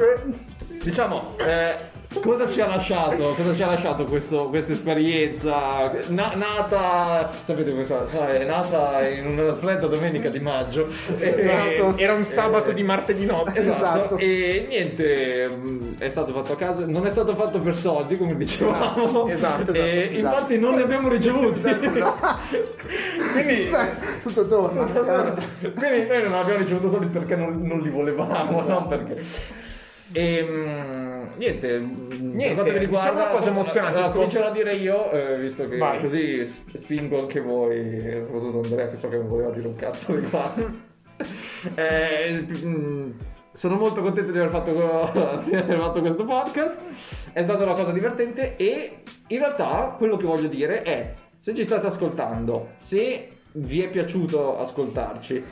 diciamo, eh, cosa ci ha lasciato? Cosa ci ha lasciato questo- questa esperienza? Na- nata, sapete cosa? È nata in una fredda domenica di maggio. Esatto. Era un sabato di martedì notte. Esatto. Esatto. e niente, mh, è stato fatto a casa, non è stato fatto per soldi come dicevamo, Esatto, esatto, e esatto. infatti non ne abbiamo ricevuti. Quindi. Tutto torna. Quindi noi non abbiamo ricevuto soldi perché non, non li volevamo, non perché. E mh, niente, niente, per quanto mi riguarda, diciamo una cosa emozionante, allora, comincerò a dire io, eh, visto che Vai. così spingo anche voi, soprattutto Andrea che so che non voleva dire un cazzo di riguardo. Eh, mh, sono molto contento di aver, fatto, di aver fatto questo podcast, è stata una cosa divertente e in realtà quello che voglio dire è, se ci state ascoltando, se vi è piaciuto ascoltarci,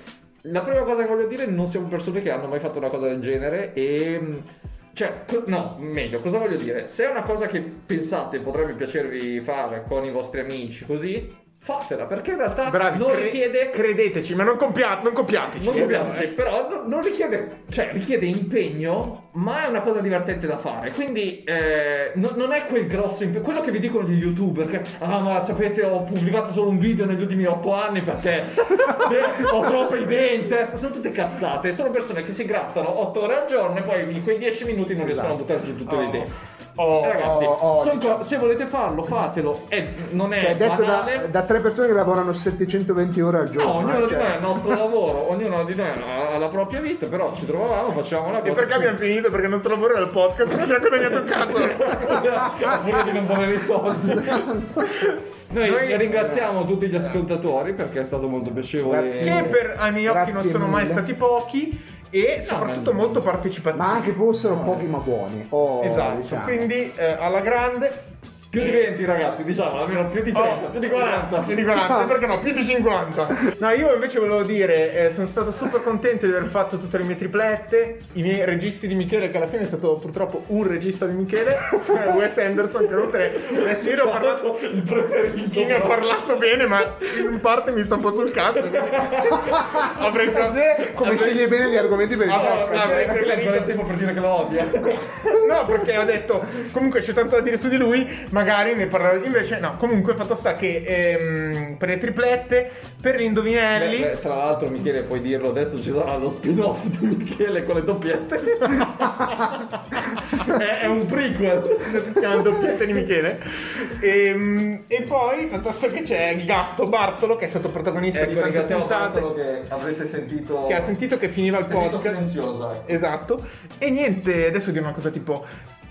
la prima cosa che voglio dire, non siamo persone che hanno mai fatto una cosa del genere e... mh, Cioè, no, meglio, cosa voglio dire? Se è una cosa che pensate potrebbe piacervi fare con i vostri amici, così, fatela, perché in realtà Bravi, non cre- richiede credeteci, ma non, compia- non copiateci. non eh. copiamoci, però non, non richiede, cioè richiede impegno, ma è una cosa divertente da fare. Quindi eh, no- non è quel grosso impegno, quello che vi dicono gli youtuber, che ah ma sapete ho pubblicato solo un video negli ultimi otto anni perché eh, ho troppe idee in testa, sono tutte cazzate, sono persone che si grattano otto ore al giorno e poi in quei dieci minuti non riescono a buttare giù tutte le Oh. idee. Oh, Eh, Ragazzi, oh, oh, diciamo- co- se volete farlo, fatelo. È- non è Cioè, detto da, banale. da tre persone che lavorano 720 ore al giorno. No, ognuno eh, di cioè. noi ha il nostro lavoro, ognuno di noi ha ha la propria vita, però ci trovavamo, facciamo una cosa. E perché abbiamo finito? Perché non sto lavoro era il podcast, non abbiamo guadagnato un cazzo. Pure di non volere i soldi. Noi, Noi- ringraziamo tutti gli ascoltatori perché è stato molto piacevole. Grazie. Che per ai miei occhi non Grazie sono mai mille. stati pochi e soprattutto ma- molto partecipativi. Ma anche fossero pochi ma buoni. Oh, Esatto, diciamo. quindi eh, alla grande. Più di 20 ragazzi, diciamo, almeno più di 30, Oh, più di 40. Più di 40, perché no? Più di 50. No, io invece volevo dire, eh, sono stato super contento di aver fatto tutte le mie triplette, i miei registi di Michele, che alla fine è stato purtroppo un regista di Michele, eh, Wes Anderson, che non tre. Adesso io ne ho parlato. il preferito. Io ne ho parlato bene, ma in parte mi sta un po' sul cazzo. Avrei Sì, come avrei- sceglie bene gli argomenti per il Avrei- podcast. avrei lei preferito- tempo per dire che lo odia. No, perché ho detto comunque c'è tanto da dire su di lui, magari ne parlerò. Invece, no, comunque fatto sta che ehm, per le triplette, per gli indovinelli. Beh, beh, tra l'altro, Michele, puoi dirlo adesso: ci sarà lo spin-off di Michele con le doppiette. è, è un prequel. si chiama doppiette di Michele. Ehm, E, poi fatto sta che c'è il gatto Bartolo che è stato protagonista di Ecco, tante ringraziamo puntate. Che avrete sentito. Che ha sentito che finiva il podcast. silenzioso, ecco. Esatto. E niente, adesso dire una cosa tipo.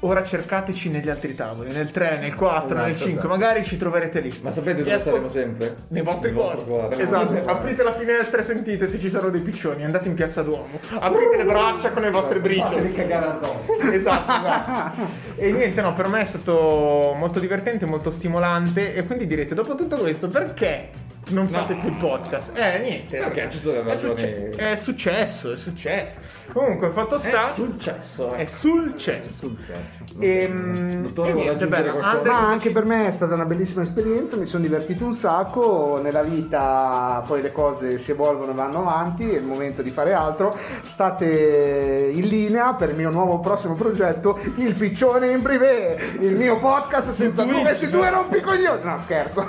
Ora cercateci negli altri tavoli, nel 3, nel 4, nel Esatto, 5, esatto. magari ci troverete lì. Ma sapete dove ascol- saremo sempre? Nei vostri Nel vostro cuori. cuore. Esatto, aprite la finestra e sentite se ci sono dei piccioni, andate in piazza Duomo, aprite le braccia con le vostre briciole. Fatevi cagare addosso. esatto, esatto. E niente, no, per me è stato molto divertente, molto stimolante. E quindi direte, dopo tutto questo, perché non fate No. più il podcast? Eh, niente. Perché ci sono È ragioni- succe- È successo, è successo. Comunque, fatto sta, È successo. è eh. successo. Ehm, Dottore, e niente, bello. Ma anche per me è stata una bellissima esperienza, mi sono divertito un sacco, nella vita poi le cose si evolvono e vanno avanti, è il momento di fare altro. State in linea per il mio nuovo prossimo progetto, Il Piccione in Privé, il mio podcast senza Twitch, questi due no? rompicoglioni. No, scherzo.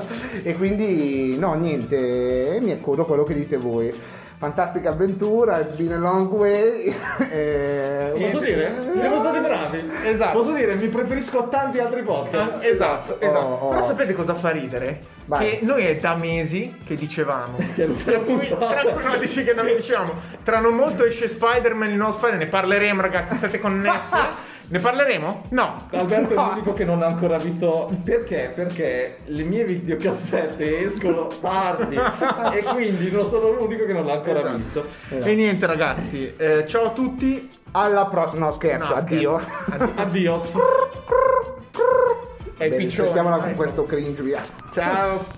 e quindi no, niente, mi accodo a quello che dite voi. Fantastica avventura, it's been a long way. e- Posso dire? Siamo stati bravi. Esatto. Posso dire, mi preferisco a tanti altri podcast. Esatto, esatto. Oh, oh. Però sapete cosa fa ridere? Vai. Che noi è da mesi che dicevamo. Che tra cui, puntata. tra cui no, dici che non dicevamo. Tra non molto esce Spider-Man, il nuovo Spider-Man. Ne parleremo, ragazzi. State connessi? Ne parleremo? No. Alberto è l'unico che non ha ancora visto perché? Perché le mie videocassette escono tardi e quindi non sono l'unico che non l'ha ancora Esatto. visto. E niente, ragazzi. eh, ciao a tutti. Alla prossima, no scherzo, No, addio. scherzo. Addios. E Bene, piccione. Mettiamola con questo cringe via. Ciao.